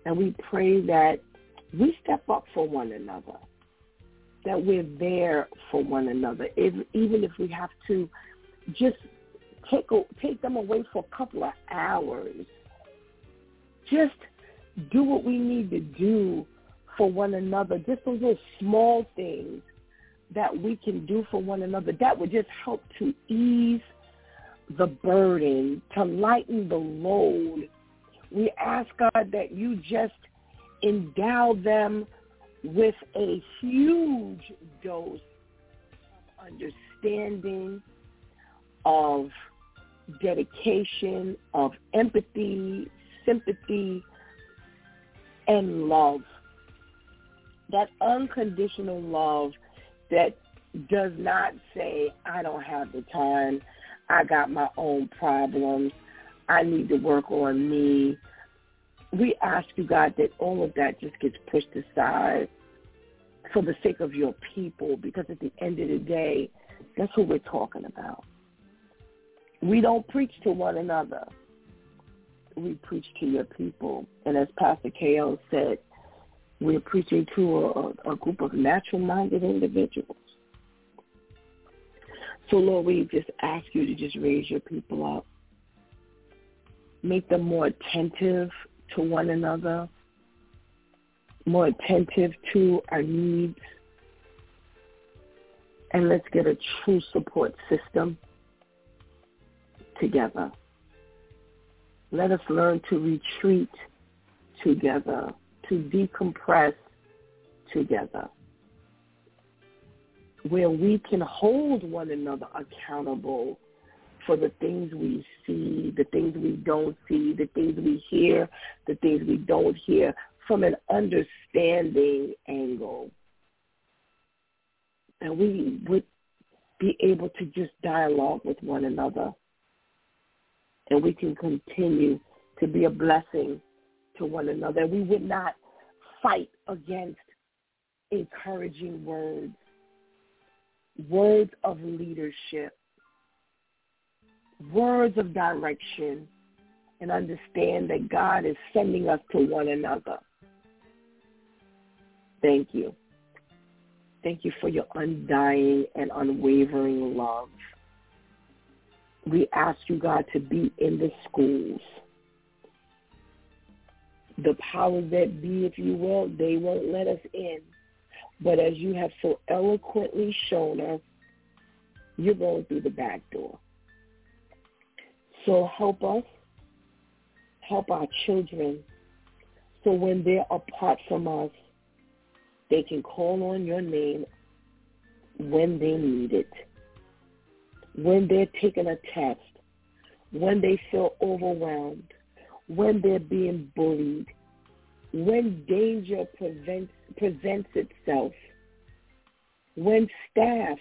[SPEAKER 2] And we pray that we step up for one another, that we're there for one another, if, even if we have to just take take them away for a couple of hours. Just do what we need to do for one another. Just those little small things that we can do for one another that would just help to ease the burden, to lighten the load. We ask God that you just endow them with a huge dose of understanding, of dedication, of empathy, sympathy, and love. That unconditional love that does not say, I don't have the time, I got my own problems, I need to work on me. We ask you, God, that all of that just gets pushed aside for the sake of your people because at the end of the day, that's what we're talking about. We don't preach to one another. We preach to your people. And as Pastor K.O. said, we're preaching to a, a group of natural-minded individuals. So, Lord, we just ask you to just raise your people up. Make them more attentive to one another, more attentive to our needs. And let's get a true support system together. Let us learn to retreat together, to decompress together, where we can hold one another accountable for the things we see, the things we don't see, the things we hear, the things we don't hear from an understanding angle. And we would be able to just dialogue with one another and we can continue to be a blessing to one another. We would not fight against encouraging words, words of leadership, words of direction, and understand that God is sending us to one another. Thank you. Thank you for your undying and unwavering love we ask you, God, to be in the schools. The powers that be, if you will, they won't let us in. But as you have so eloquently shown us, you're going through the back door. So help us, help our children, so when they're apart from us, they can call on your name when they need it when they're taking a test, when they feel overwhelmed, when they're being bullied, when danger prevents, presents itself, when staff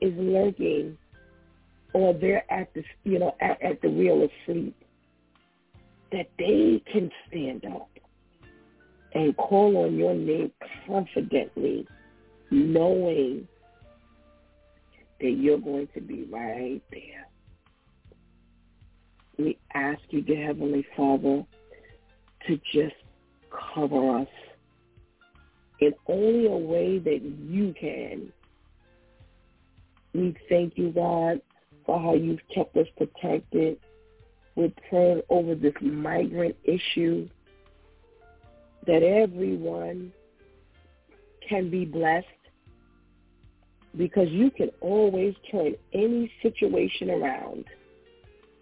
[SPEAKER 2] is lurking or they're at the you know at, at the wheel asleep, that they can stand up and call on your name confidently, knowing that you're going to be right there. We ask you, dear Heavenly Father, to just cover us in only a way that you can. We thank you, God, for how you've kept us protected. We're praying over this migrant issue that everyone can be blessed because you can always turn any situation around.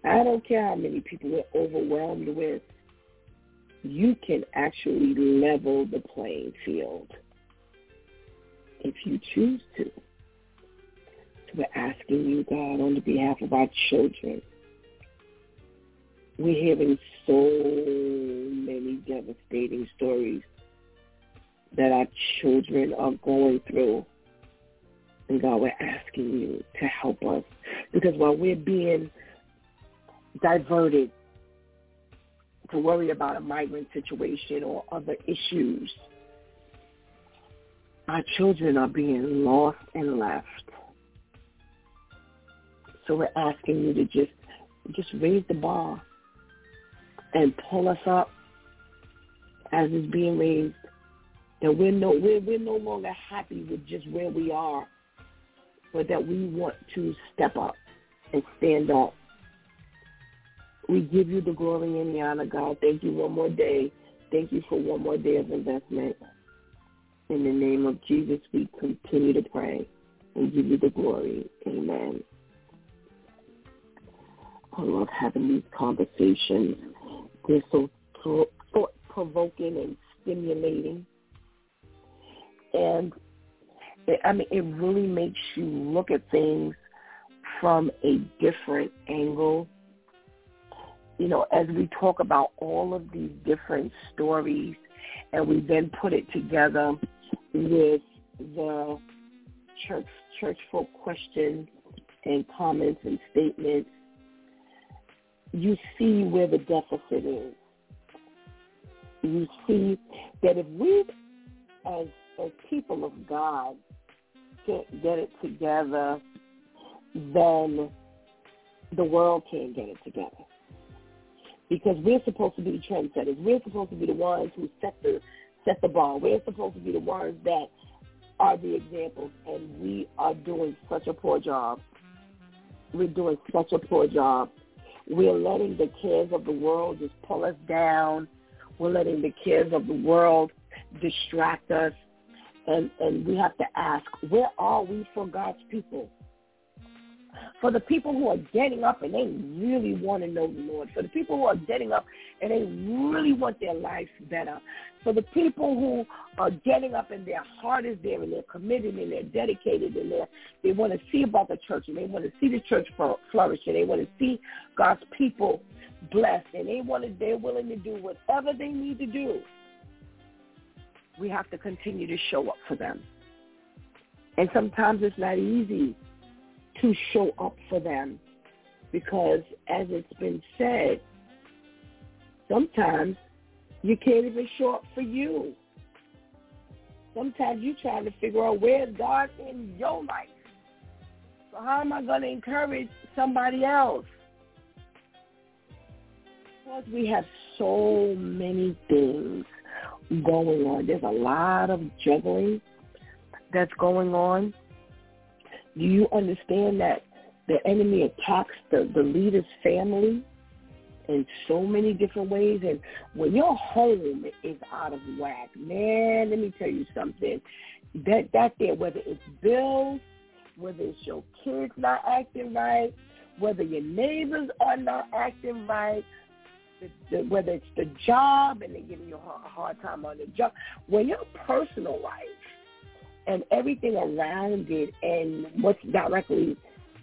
[SPEAKER 2] I don't care how many people we're overwhelmed with. You can actually level the playing field if you choose to. So we're asking you, God, on the behalf of our children. We're hearing so many devastating stories that our children are going through and God, we're asking you to help us. Because while we're being diverted to worry about a migrant situation or other issues, our children are being lost and left. So we're asking you to just just raise the bar and pull us up as it's being raised. That we're no we're we're no longer happy with just where we are, but that we want to step up and stand up. We give you the glory and the honor, God. Thank you one more day. Thank you for one more day of investment. In the name of Jesus, we continue to pray and give you the glory. Amen. I love having these conversations. They're so thought-provoking and stimulating. And, it, I mean, it really makes you look at things from a different angle. You know, as we talk about all of these different stories and we then put it together with the church church folk questions and comments and statements, you see where the deficit is. You see that if we, as as people of God, can't get it together, then the world can't get it together. Because we're supposed to be the trendsetters. We're supposed to be the ones who set the set the bar. We're supposed to be the ones that are the examples, and we are doing such a poor job. We're doing such a poor job. We're letting the cares of the world just pull us down. We're letting the cares of the world distract us. And, and we have to ask, where are we for God's people? For the people who are getting up and they really want to know the Lord, for the people who are getting up and they really want their life better, for the people who are getting up and their heart is there and they're committed and they're dedicated and they they want to see about the church and they want to see the church flourish and they want to see God's people blessed and they want to, they're willing to do whatever they need to do. We have to continue to show up for them. And sometimes it's not easy to show up for them. Because as it's been said, sometimes you can't even show up for you. Sometimes you're trying to figure out where's God in your life. So how am I going to encourage somebody else? Because we have so many things going on. There's a lot of juggling that's going on. Do you understand that the enemy attacks the, the leader's family in so many different ways? And when your home is out of whack, man, let me tell you something. That that there, whether it's bills, whether it's your kids not acting right, whether your neighbors are not acting right, the, the, whether it's the job and they're giving you a hard time on the job, when your personal life and everything around it and what's directly,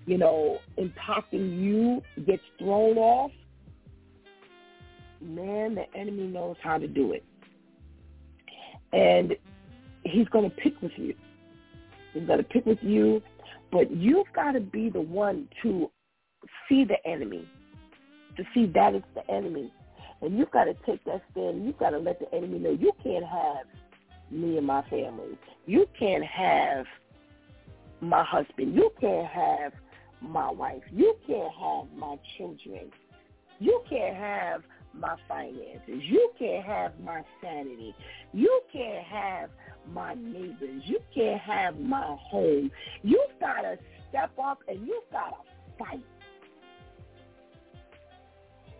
[SPEAKER 2] you know, impacting you gets thrown off, man, the enemy knows how to do it. And he's going to pick with you. He's going to pick with you, but you've got to be the one to see the enemy, to see that it's the enemy. And you've got to take that stand. You've got to let the enemy know you can't have me and my family. You can't have my husband. You can't have my wife. You can't have my children. You can't have my finances. You can't have my sanity. You can't have my neighbors. You can't have my home. You've got to step up and you've got to fight.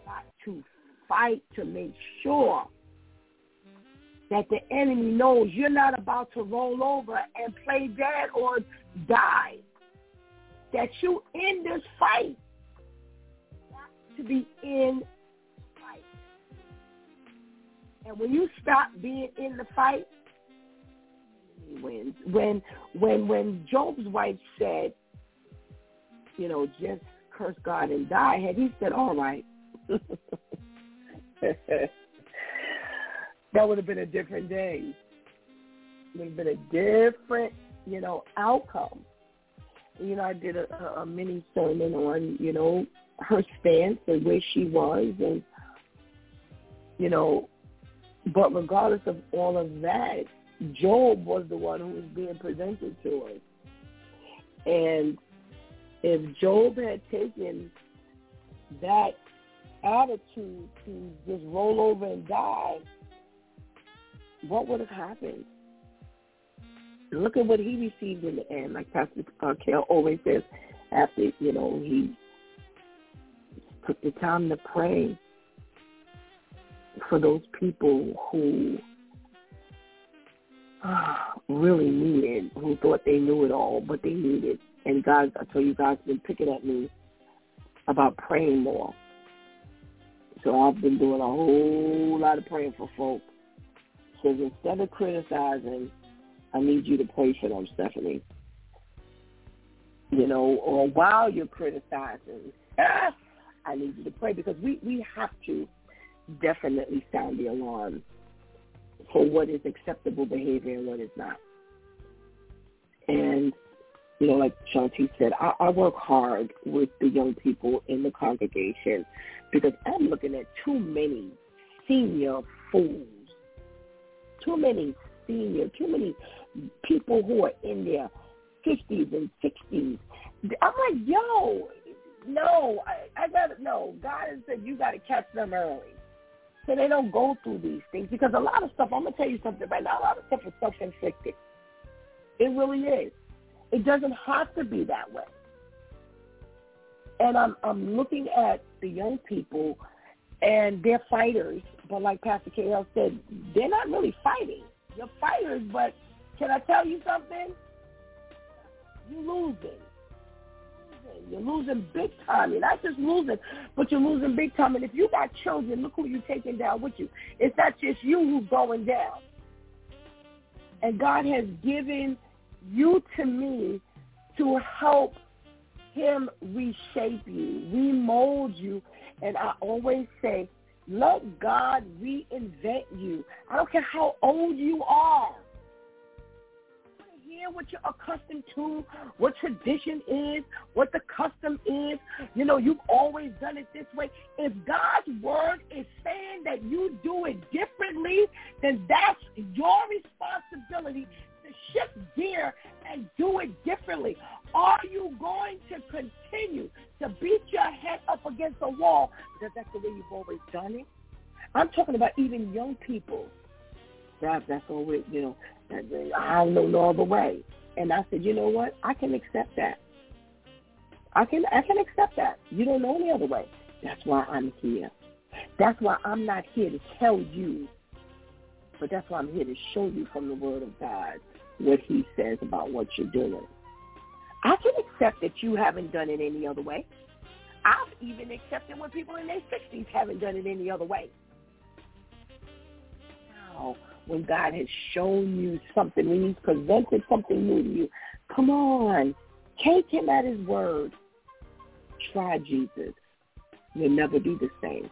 [SPEAKER 2] Got to fight to make sure that the enemy knows you're not about to roll over and play dead or die. That you in this fight. to be in fight. And when you stop being in the fight, he wins. When when when Job's wife said, you know, just curse God and die, had he said, All right. that would have been a different day. It would have been a different, you know, outcome. You know, I did a, a mini sermon on, you know, her stance and where she was and, you know, but regardless of all of that, Job was the one who was being presented to us. And if Job had taken that attitude to just roll over and die, what would have happened? Look at what he received in the end, like Pastor uh, KL always says, after, you know, he took the time to pray for those people who uh, really needed, who thought they knew it all, but they needed. And God, I tell you, God's been picking at me about praying more. So I've been doing a whole lot of praying for folk. So instead of criticizing, I need you to pray for them, Stephanie. You know, or while you're criticizing, I need you to pray because we, we have to definitely sound the alarm for what is acceptable behavior and what is not. And, you know, like Shanti said, I, I work hard with the young people in the congregation because I'm looking at too many senior fools, too many senior, too many people who are in their 50s and 60s. I'm like, yo, no, I, I got to, no, God has said you got to catch them early. So they don't go through these things because a lot of stuff, I'm going to tell you something right now, a lot of stuff is self-inflicted. It really is. It doesn't have to be that way. And I'm I'm looking at the young people and they're fighters, but like Pastor KL said, they're not really fighting. You're fighters, but can I tell you something? You're losing. You're losing big time. You're not just losing, but you're losing big time. And if you got children, look who you're taking down with you. It's not just you who's going down. And God has given you to me to help him reshape you, remold you. And I always say, let God reinvent you. I don't care how old you are hear what you're accustomed to, what tradition is, what the custom is. You know, you've always done it this way. If God's word is saying that you do it differently, then that's your responsibility to shift gear and do it differently. Are you going to continue to beat your head up against a wall because that's the way you've always done it? I'm talking about even young people. That, that's always, you know, I don't know no other way. And I said, you know what? I can accept that. I can I can accept that. You don't know any other way. That's why I'm here. That's why I'm not here to tell you, but that's why I'm here to show you from the Word of God what He says about what you're doing. I can accept that you haven't done it any other way. I've even accepted when people in their 60s haven't done it any other way. Now, when God has shown you something, when he's presented something new to you. Come on. Take him at his word. Try Jesus. You'll never be the same.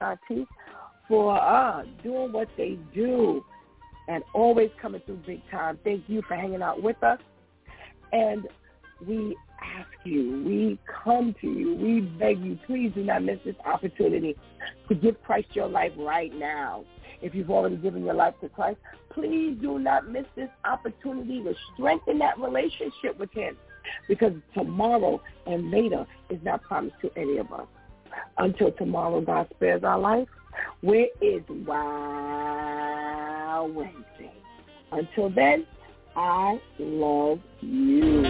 [SPEAKER 2] Shanti, for uh, doing what they do and always coming through big time. Thank you for hanging out with us. And we ask you, we come to you, we beg you, please do not miss this opportunity to give Christ your life right now. If you've already given your life to Christ, please do not miss this opportunity to strengthen that relationship with him because tomorrow and later is not promised to any of us. Until tomorrow God spares our life, where is Wow Wednesday? Until then, I love you.